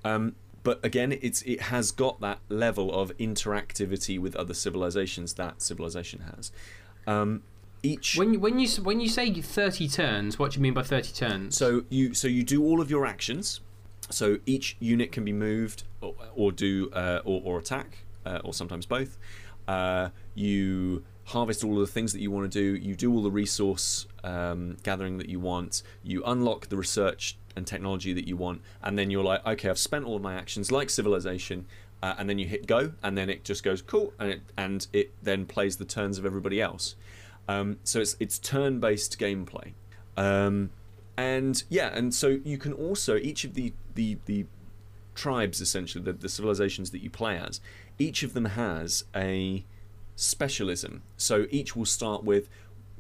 [SPEAKER 4] Um, but again, it's it has got that level of interactivity with other civilizations that civilization has. Um, each
[SPEAKER 2] When you, when you when you say thirty turns, what do you mean by thirty turns?
[SPEAKER 4] so you so you do all of your actions. So each unit can be moved or, or do uh, or, or attack uh, or sometimes both. Uh, you harvest all of the things that you want to do. You do all the resource um, gathering that you want. You unlock the research and technology that you want, and then you're like, okay, I've spent all of my actions, like civilization. Uh, and then you hit go, and then it just goes cool, and it and it then plays the turns of everybody else. Um, so it's it's turn-based gameplay. Um, and yeah, and so you can also each of the the the tribes essentially the, the civilizations that you play as, each of them has a specialism. So each will start with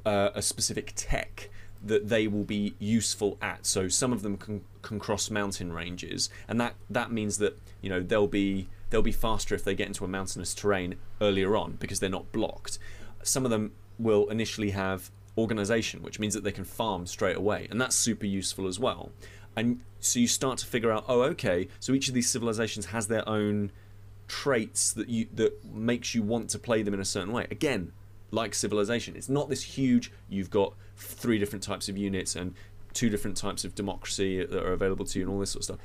[SPEAKER 4] uh, a specific tech that they will be useful at. So some of them can, can cross mountain ranges, and that that means that you know they'll be they'll be faster if they get into a mountainous terrain earlier on because they're not blocked. Some of them will initially have organization, which means that they can farm straight away, and that's super useful as well. And so you start to figure out, oh, okay, so each of these civilizations has their own traits that you that makes you want to play them in a certain way. Again, like civilization, it's not this huge. You've got three different types of units and two different types of democracy that are available to you, and all this sort of stuff.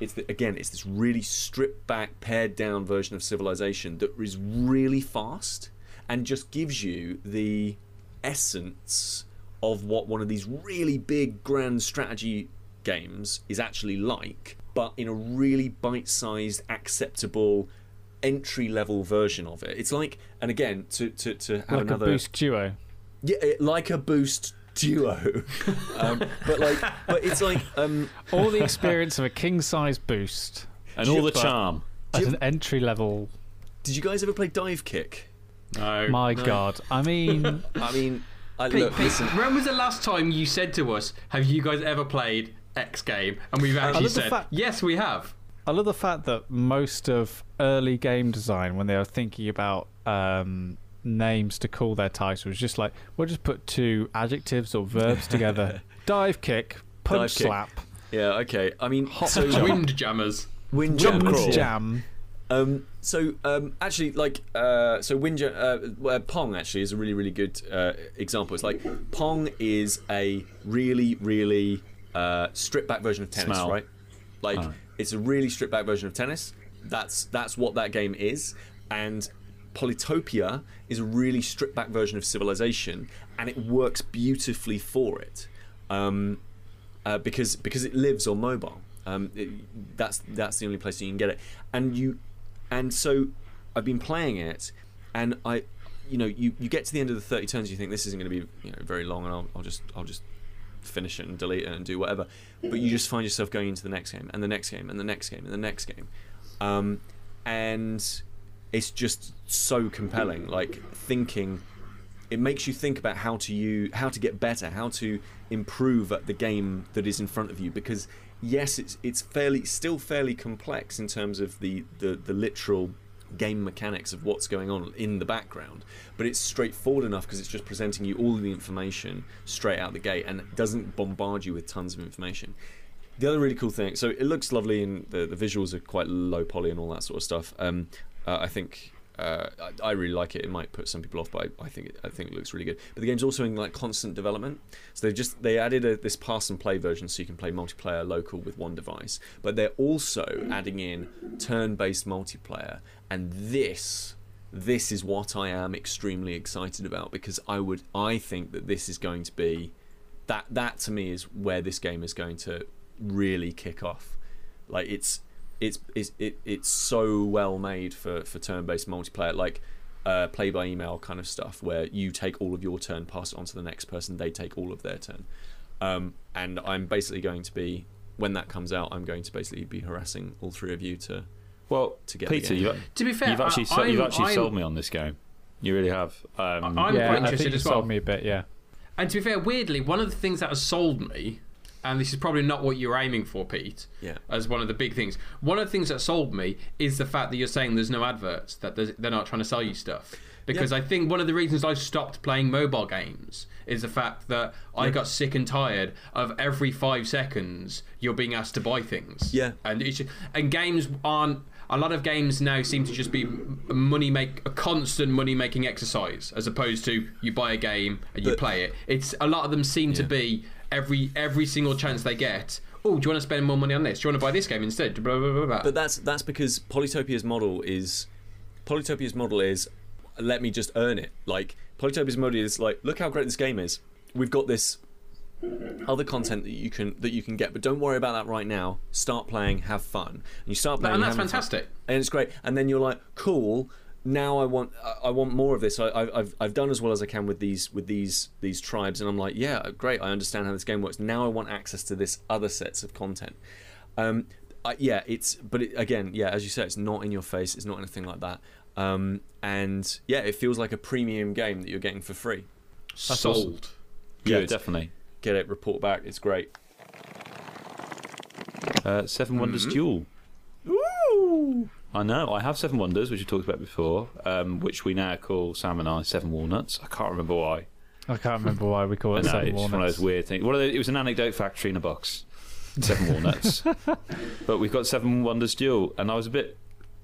[SPEAKER 4] It's the, again, it's this really stripped back, pared down version of civilization that is really fast and just gives you the essence of what one of these really big grand strategy games is actually like, but in a really bite-sized, acceptable entry level version of it. It's like, and again, to to, to have
[SPEAKER 3] like
[SPEAKER 4] another
[SPEAKER 3] a boost duo.
[SPEAKER 4] yeah, it- like a boost duo, um, but like, but it's like, um,
[SPEAKER 3] All the experience of a king size boost
[SPEAKER 1] And all the charm.
[SPEAKER 3] at
[SPEAKER 4] you-
[SPEAKER 3] an entry level.
[SPEAKER 4] did you guys ever play Dive Kick?
[SPEAKER 2] no.
[SPEAKER 3] My
[SPEAKER 2] no.
[SPEAKER 3] God, I mean,
[SPEAKER 4] I mean, I
[SPEAKER 2] Pete,
[SPEAKER 4] look,
[SPEAKER 2] Pete,
[SPEAKER 4] listen,
[SPEAKER 2] when was the last time you said to us, "Have you guys ever played X game?" And we've actually said,
[SPEAKER 3] fact-
[SPEAKER 2] "Yes, we have."
[SPEAKER 3] I love the fact that most of early game design, when they were thinking about um, names to call their titles, just like we'll just put two adjectives or verbs together: dive kick, punch
[SPEAKER 4] Dive kick.
[SPEAKER 3] slap,
[SPEAKER 4] yeah, okay. I mean, hot so
[SPEAKER 2] Wind jammers.
[SPEAKER 4] wind
[SPEAKER 1] Jump
[SPEAKER 4] jammers,
[SPEAKER 1] crawl.
[SPEAKER 3] jam.
[SPEAKER 4] Um, so um, actually, like, uh, so Winja, uh, uh, Pong actually is a really, really good uh, example. It's like Pong is a really, really uh, stripped back version of tennis,
[SPEAKER 1] Smell.
[SPEAKER 4] right? Like,
[SPEAKER 1] Oh.
[SPEAKER 4] It's a really stripped back version of tennis. That's that's what that game is, and Polytopia is a really stripped back version of Civilization, and it works beautifully for it. Um, uh, because because it lives on mobile. Um, it, that's that's the only place you can get it. And you, and so I've been playing it, and I, you know, you, you get to the end of the thirty turns, you think this isn't going to be you know very long, and I'll, I'll just I'll just finish it and delete it and do whatever. But you just find yourself going into the next game and the next game and the next game and the next game, um, and it's just so compelling. Like thinking, it makes you think about how to you how to get better, how to improve at the game that is in front of you. Because yes, it's it's fairly still fairly complex in terms of the the, the literal game mechanics of what's going on in the background but it's straightforward enough because it's just presenting you all the information straight out the gate and doesn't bombard you with tons of information. The other really cool thing so it looks lovely and the, the visuals are quite low poly and all that sort of stuff. Um, uh, i think uh, I, I really like it. It might put some people off, but I, I think it, I think it looks really good. But the game's also in like constant development. So they just they added a, this pass and play version, so you can play multiplayer local with one device. But they're also adding in turn-based multiplayer, and this this is what I am extremely excited about because I would I think that this is going to be that that to me is where this game is going to really kick off. Like it's it's it's it, it's so well made for for turn-based multiplayer like uh, play by email kind of stuff where you take all of your turn pass it on to the next person they take all of their turn um, and i'm basically going to be when that comes out i'm going to basically be harassing all three of you to
[SPEAKER 1] Well,
[SPEAKER 4] To get
[SPEAKER 1] Peter, you,
[SPEAKER 2] To be fair,
[SPEAKER 1] you've actually
[SPEAKER 2] I,
[SPEAKER 1] so- you've actually
[SPEAKER 2] I'm-
[SPEAKER 1] sold me on this game. You really have. Um,
[SPEAKER 2] I'm
[SPEAKER 3] yeah,
[SPEAKER 2] quite
[SPEAKER 3] I think
[SPEAKER 2] interested
[SPEAKER 3] you
[SPEAKER 2] as well.
[SPEAKER 3] sold me a bit. Yeah.
[SPEAKER 2] And to be fair, weirdly, one of the things that has sold me, and this is probably not what you're aiming for, Pete,
[SPEAKER 4] Yeah.
[SPEAKER 2] as one of the big things. One of the things that sold me is the fact that you're saying there's no adverts, that they're not trying to sell you stuff. Because I think one of the reasons I stopped playing mobile games is the fact that I got sick and tired of every five seconds you're being asked to buy things.
[SPEAKER 4] Yeah.
[SPEAKER 2] and it's, and games aren't. A lot of games now seem to just be a money make a constant money making exercise, as opposed to you buy a game and you
[SPEAKER 4] But-
[SPEAKER 2] play it. It's a lot of them seem to be every every single chance they get. Oh, do you want to spend more money on this? Do you want to buy this game instead? Blah, blah, blah, blah.
[SPEAKER 4] But that's that's because Polytopia's model is Polytopia's model is let me just earn it. Like Polytopia's model is like look how great this game is. We've got this other content that you can that you can get, but don't worry about that right now. Start playing, have fun. And you start playing,
[SPEAKER 2] and that's
[SPEAKER 4] having fun,
[SPEAKER 2] fantastic.
[SPEAKER 4] and it's great. And then you're like, cool. Now I want I- want more of this. I, I- I've I've done as well as I can with these with these these tribes, and I'm like, yeah, great. I understand how this game works. Now I want access to this other sets of content. Um, I, yeah, it's but it, again, yeah, as you said, it's not in your face. It's not anything like that. Um, and yeah, it feels like a premium game that you're getting for free.
[SPEAKER 2] Sold.
[SPEAKER 1] yeah, definitely.
[SPEAKER 4] Get it, report back. It's great.
[SPEAKER 1] Uh, Seven Wonders
[SPEAKER 2] Mm-hmm.
[SPEAKER 1] Duel.
[SPEAKER 4] Ooh.
[SPEAKER 1] I know. I have Seven Wonders, which we talked about before, um, which we now call Sam and I Seven Walnuts. I can't remember why.
[SPEAKER 3] I can't remember why we call it
[SPEAKER 1] know,
[SPEAKER 3] seven
[SPEAKER 1] it's one of those weird things. Those, it was an anecdote factory in a box. Seven walnuts. but we've got Seven Wonders Duel, and I was a bit.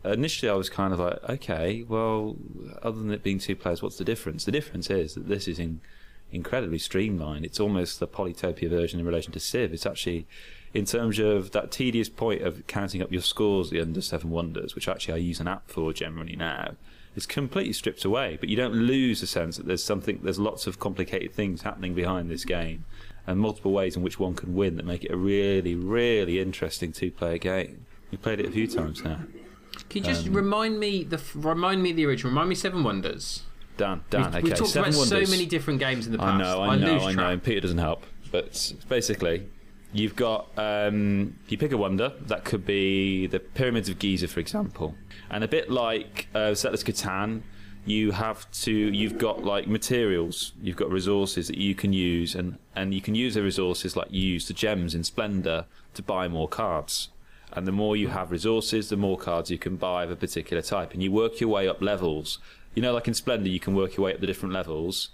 [SPEAKER 1] Initially, I was kind of like, okay, well, other than it being two players, what's the difference? The difference is that this is in, incredibly streamlined. It's almost the Polytopia version in relation to Civ. It's actually, in terms of that tedious point of counting up your scores, the under Seven Wonders, which actually I use an app for generally now, it's completely stripped away. But you don't lose the sense that there's something, there's lots of complicated things happening behind this game, and multiple ways in which one can win that make it a really, really interesting two-player game. We've played it a few times now.
[SPEAKER 2] Can you just
[SPEAKER 1] Um,
[SPEAKER 2] remind me the remind me the original? Remind me Seven Wonders.
[SPEAKER 1] Dan, Dan,
[SPEAKER 2] we've,
[SPEAKER 1] okay.
[SPEAKER 2] we've talked
[SPEAKER 1] Seven
[SPEAKER 2] about
[SPEAKER 1] Wonders.
[SPEAKER 2] so many different games in the past.
[SPEAKER 1] I know, I know, I know.
[SPEAKER 2] track.
[SPEAKER 1] And Peter doesn't help. But basically, you've got um, you pick a wonder that could be the pyramids of Giza, for example, and a bit like uh, Settlers Catan. You have to. You've got like materials. You've got resources that you can use, and and you can use the resources like you use the gems in Splendor to buy more cards. And the more you have resources, the more cards you can buy of a particular type, and you work your way up levels. You know, like in Splendor, you can work your way up the different levels.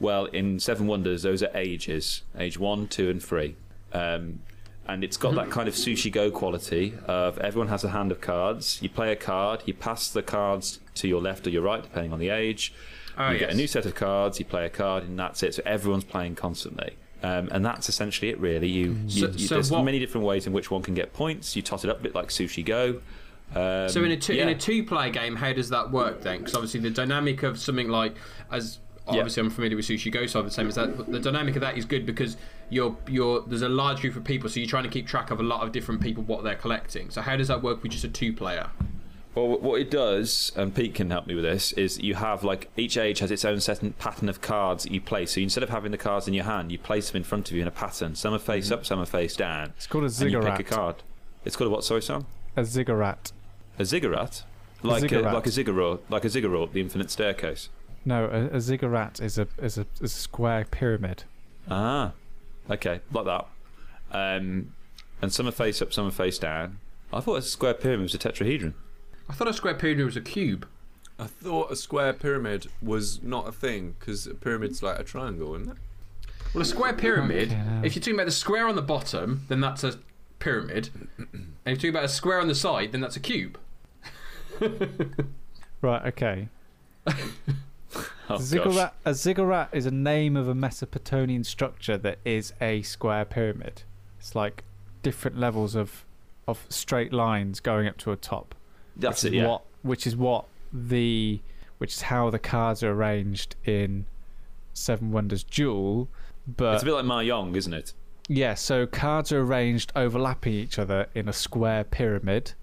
[SPEAKER 1] Well, in Seven Wonders, those are ages age one, two, and three. Um, and it's got that kind of sushi go quality of everyone has a hand of cards. You play a card, you pass the cards to your left or your right, depending on the age.
[SPEAKER 2] Oh,
[SPEAKER 1] you get a new set of cards, you play a card, and that's it. So everyone's playing constantly. Um, and that's essentially it, really. You, you,
[SPEAKER 2] So-
[SPEAKER 1] you-
[SPEAKER 2] so
[SPEAKER 1] there's
[SPEAKER 2] what-
[SPEAKER 1] many different ways in which one can get points. You tot it up a bit like Sushi Go. Um,
[SPEAKER 2] So in a two, in
[SPEAKER 1] yeah.
[SPEAKER 2] a two player game, how does that work then? Because obviously the dynamic of something like as obviously I'm familiar with Sushi Go, so I'm the same as that. but The dynamic of that is good because you're you're there's a large group of people, so you're trying to keep track of a lot of different people what they're collecting. So how does that work with just a two player?
[SPEAKER 1] Well, what it does, and Pete can help me with this, is you have like each age has its own certain pattern of cards that you play. So instead of having the cards in your hand, you place them in front of you in a pattern. Some are face up, some are face down.
[SPEAKER 3] It's called a
[SPEAKER 1] And you pick a card. It's called a what? Sorry, Sam.
[SPEAKER 3] A ziggurat.
[SPEAKER 1] A ziggurat. like a,
[SPEAKER 3] ziggurat.
[SPEAKER 1] like a ziggurat, like a ziggurat, the infinite staircase.
[SPEAKER 3] No, a, a ziggurat is a is a is a square pyramid.
[SPEAKER 1] Ah, okay, like that. Um, and some are face up, some are face down. I thought a square pyramid was a tetrahedron.
[SPEAKER 2] I thought a square pyramid was a cube.
[SPEAKER 5] I thought a square pyramid was not a thing because a pyramid's like a triangle, isn't it?
[SPEAKER 2] Well, a square pyramid,
[SPEAKER 3] Okay,
[SPEAKER 2] if you're talking about the square on the bottom, then that's a pyramid. and if you're talking about a square on the side, then that's a cube.
[SPEAKER 3] Right. Okay.
[SPEAKER 1] Oh,
[SPEAKER 3] ziggurat.
[SPEAKER 1] gosh.
[SPEAKER 3] A ziggurat is a name of a Mesopotamian structure that is a square pyramid. It's like different levels of of straight lines going up to a top.
[SPEAKER 1] That's it. Yeah.
[SPEAKER 3] What, which is what the which is how the cards are arranged in Seven Wonders Duel. But
[SPEAKER 1] It's a bit like Mahjong, isn't it?
[SPEAKER 3] yeah, so cards are arranged overlapping each other in a square pyramid.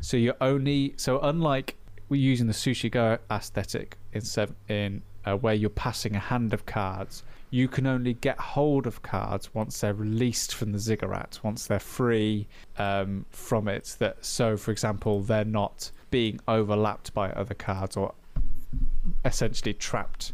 [SPEAKER 3] So you're only so unlike we're using the sushi go aesthetic in seven in uh, where you're passing a hand of cards. You can only get hold of cards once they're released from the ziggurat, once they're free um, from it. That so, for example, they're not being overlapped by other cards or essentially trapped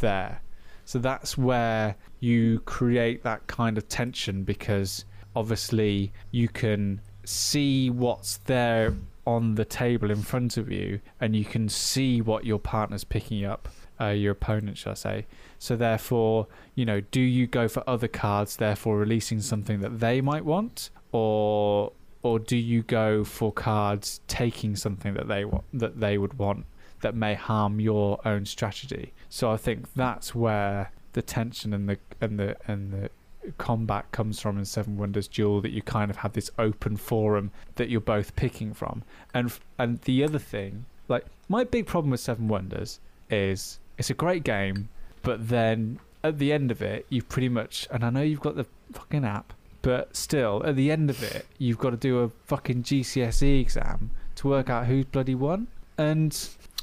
[SPEAKER 3] there. So that's where you create that kind of tension because obviously you can see what's there on the table in front of you and you can see what your partner's picking up, uh, your opponent, shall I say. So therefore, you know, do you go for other cards, therefore releasing something that they might want, or or do you go for cards taking something that they want that they would want that may harm your own strategy. So I think that's where the tension and the and the and the combat comes from in Seven Wonders Duel that you kind of have this open forum that you're both picking from. And and the other thing, like my big problem with Seven Wonders is it's a great game, but then at the end of it, you've pretty much and I know you've got the fucking app, but still at the end of it, you've got to do a fucking GCSE exam to work out who's bloody won. And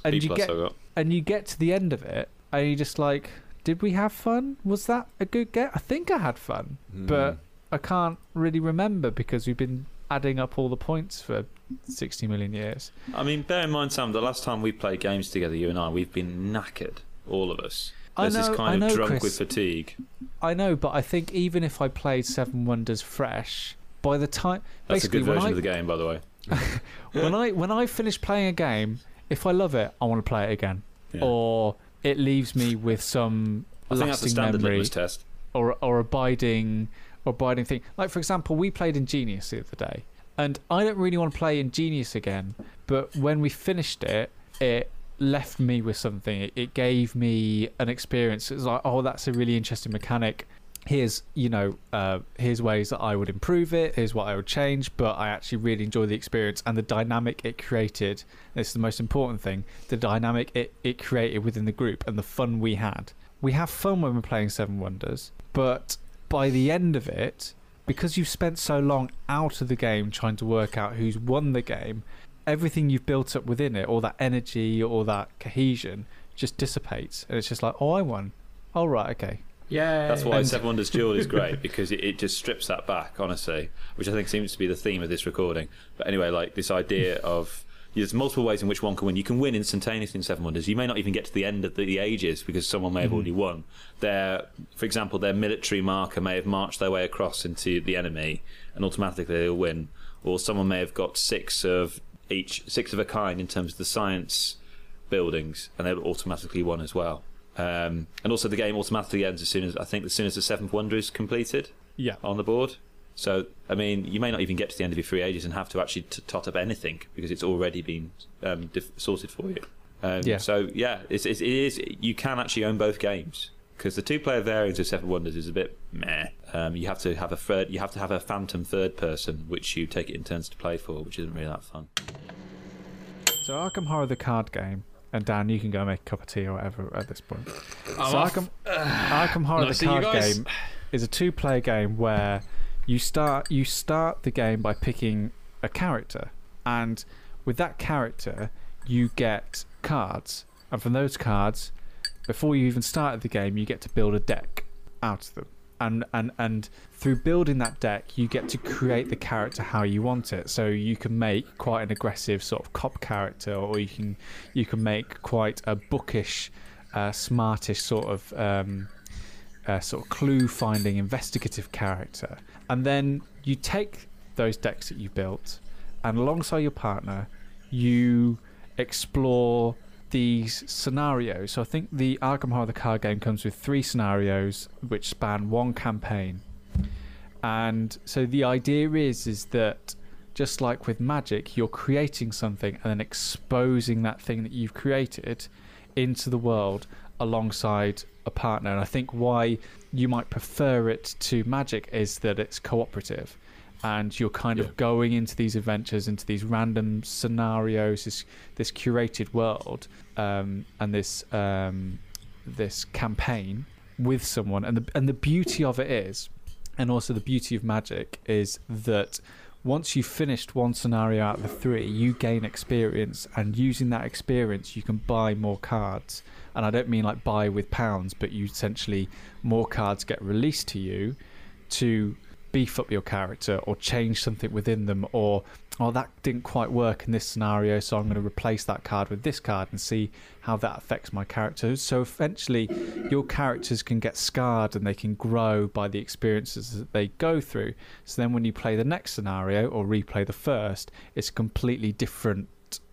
[SPEAKER 3] and
[SPEAKER 1] B
[SPEAKER 3] you get and you get to the end of it and you're just like did we have fun was that a good get i think i had fun hmm. but i can't really remember because we've been adding up all the points for 60 million years
[SPEAKER 1] I mean, bear in mind, Sam, the last time we played games together, you and I, we've been knackered, all of us.
[SPEAKER 3] I
[SPEAKER 1] There's
[SPEAKER 3] know-
[SPEAKER 1] this
[SPEAKER 3] I
[SPEAKER 1] kind of
[SPEAKER 3] know,
[SPEAKER 1] drunk
[SPEAKER 3] Kris.
[SPEAKER 1] with fatigue.
[SPEAKER 3] i know but i think even if i played seven wonders fresh by the time
[SPEAKER 1] That's a good version
[SPEAKER 3] I,
[SPEAKER 1] of the game, by the way.
[SPEAKER 3] when i when i finish playing a game if i love it i want to play it again
[SPEAKER 1] Yeah.
[SPEAKER 3] or it leaves me with some
[SPEAKER 1] I think that's the
[SPEAKER 3] lasting memory
[SPEAKER 1] test.
[SPEAKER 3] or or abiding or abiding thing. Like for example, we played Ingenious the other day, and I don't really want to play Ingenious again. But when we finished it, it left me with something. It, it gave me an experience. It was like, oh, that's a really interesting mechanic. Here's you know, uh, here's ways that I would improve it. Here's what I would change. But I actually really enjoy the experience and the dynamic it created. This is the most important thing: the dynamic it it created within the group and the fun we had we have fun when we're playing Seven Wonders, but by the end of it, because you've spent so long out of the game trying to work out who's won the game, everything you've built up within it, all that energy, all that cohesion, just dissipates, and it's just like, oh, I won. Oh right, okay.
[SPEAKER 2] Yeah.
[SPEAKER 1] That's why Seven Wonders Duel is great because it, it just strips that back, honestly, which I think seems to be the theme of this recording. But anyway, like this idea of there's multiple ways in which one can win. You can win instantaneously in Seven Wonders. You may not even get to the end of the, the ages because someone may have already mm-hmm. won. Their, for example, their military marker may have marched their way across into the enemy and automatically they'll win. Or someone may have got six of each, six of a kind in terms of the science buildings, and they'll automatically won as well. Um, and also, the game automatically ends as soon as I think as soon as the seventh wonder is completed
[SPEAKER 3] Yeah.
[SPEAKER 1] on the board. So, I mean, you may not even get to the end of your free ages and have to actually t- tot up anything because it's already been um, dif- sorted for you. Um,
[SPEAKER 3] Yeah.
[SPEAKER 1] So, yeah, it's, it's, it is. You can actually own both games because the two-player variant of Seven Wonders is a bit meh. Um, you have to have a third. You have to have a phantom third person, which you take it in turns to play for, which isn't really that fun.
[SPEAKER 3] So Arkham Horror, the card game, and Dan, you can go make a cup of tea or whatever at this point.
[SPEAKER 2] I'm
[SPEAKER 3] so
[SPEAKER 2] off.
[SPEAKER 3] Arkham, Arkham Horror,
[SPEAKER 2] Nice
[SPEAKER 3] the
[SPEAKER 2] to see you
[SPEAKER 3] card game, is a two-player game where you start you start the game by picking a character, and with that character, you get cards, and from those cards, before you even started the game, you get to build a deck out of them. And and and through building that deck, you get to create the character how you want it. So you can make quite an aggressive sort of cop character, or you can you can make quite a bookish, uh, smartish sort of. Um, uh, sort of clue finding investigative character and then you take those decks that you built and alongside your partner you explore these scenarios. So i think the arkham horror the card game comes with three scenarios which span one campaign. And so the idea is is that just like with magic you're creating something and then exposing that thing that you've created into the world alongside a partner. And i think why you might prefer it to magic is that it's cooperative and you're kind
[SPEAKER 5] Yeah.
[SPEAKER 3] of going into these adventures into these random scenarios this this curated world um, and this um, this campaign with someone and the and the beauty of it is and also the beauty of magic is that once you've finished one scenario out of the three you gain experience and using that experience you can buy more cards and i don't mean like buy with pounds but you essentially more cards get released to you to beef up your character or change something within them or oh that didn't quite work in this scenario so i'm going to replace that card with this card and see how that affects my character. So eventually your characters can get scarred and they can grow by the experiences that they go through. So then when you play the next scenario or replay the first it's completely different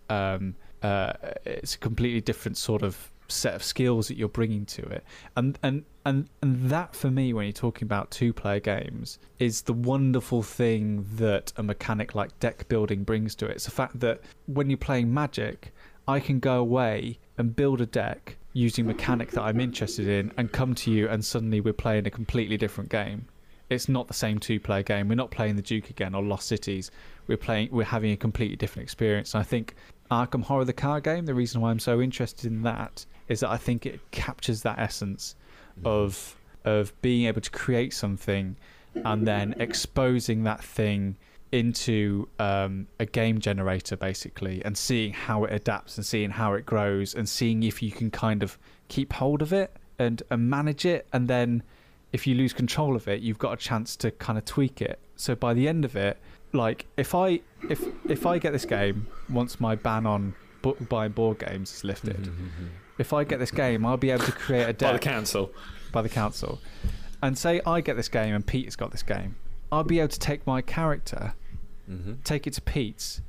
[SPEAKER 3] um, uh, it's a completely different sort of set of skills that you're bringing to it. And and and and that for me when you're talking about two player games is the wonderful thing that a mechanic like deck building brings to it. It's the fact that when you're playing magic i can go away and build a deck using mechanic that i'm interested in and come to you and suddenly we're playing a completely different game. It's not the same two player game. We're not playing the duke again or lost cities. We're playing we're having a completely different experience. And i think arkham horror the card game the reason why i'm so interested in that is that i think it captures that essence of of being able to create something and then exposing that thing into um, a game generator basically and seeing how it adapts and seeing how it grows and seeing if you can kind of keep hold of it and, and manage it. And then if you lose control of it you've got a chance to kind of tweak it. So by the end of it like if i if if i get this game once my ban on bu- buying board games is lifted mm-hmm, mm-hmm, mm-hmm. If i get this game i'll be able to create a deck
[SPEAKER 1] By the council.
[SPEAKER 3] by the council and say i get this game and pete's got this game i'll be able to take my character
[SPEAKER 5] Mm-hmm.
[SPEAKER 3] take it to pete's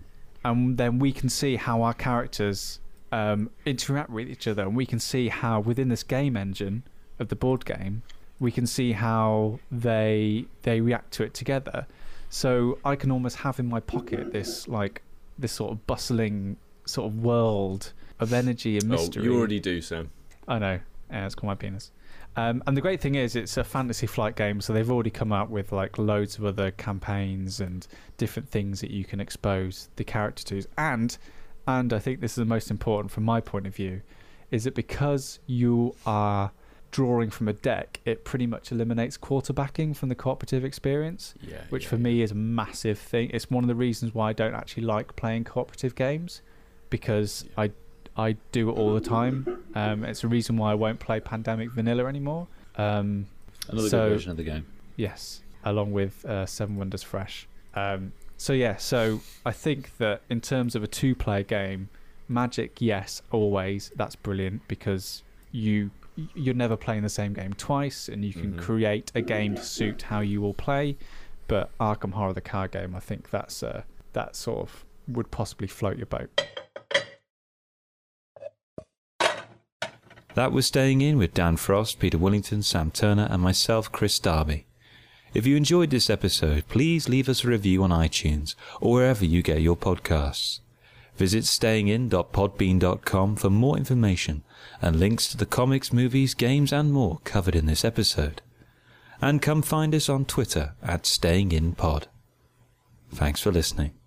[SPEAKER 3] and then we can see how our characters um, interact with each other and we can see how within this game engine of the board game we can see how they they react to it together so i can almost have in my pocket this like this sort of bustling sort of world of energy and mystery.
[SPEAKER 5] Oh, you already do, Sam.
[SPEAKER 3] I know. Yeah, it's called my penis. Um, and the great thing is, it's a fantasy flight game, so they've already come out with like loads of other campaigns and different things that you can expose the character to. And, and I think this is the most important from my point of view, is that because you are drawing from a deck, it pretty much eliminates quarterbacking from the cooperative experience
[SPEAKER 5] Yeah.
[SPEAKER 3] which
[SPEAKER 5] yeah,
[SPEAKER 3] for
[SPEAKER 5] yeah.
[SPEAKER 3] me is a massive thing. It's one of the reasons why I don't actually like playing cooperative games because I I do it all the time. Um, it's a reason why I won't play Pandemic Vanilla anymore. Um,
[SPEAKER 6] Another
[SPEAKER 3] So-
[SPEAKER 6] good version of the game.
[SPEAKER 3] yes, along with uh, Seven Wonders Fresh. Um, so yeah, so I think that in terms of a two-player game, Magic, yes, always that's brilliant because you you're never playing the same game twice, and you can
[SPEAKER 5] Mhm.
[SPEAKER 3] create a game to suit how you will play. But Arkham Horror, the card game, I think that's uh, that sort of would possibly float your boat.
[SPEAKER 6] That was Staying In with Dan Frost, Peter Willington, Sam Turner, and myself, Kris Darby. If you enjoyed this episode, please leave us a review on iTunes or wherever you get your podcasts. Visit stayingin.podbean.com for more information and links to the comics, movies, games, and more covered in this episode. And come find us on Twitter at StayingInPod. Thanks for listening.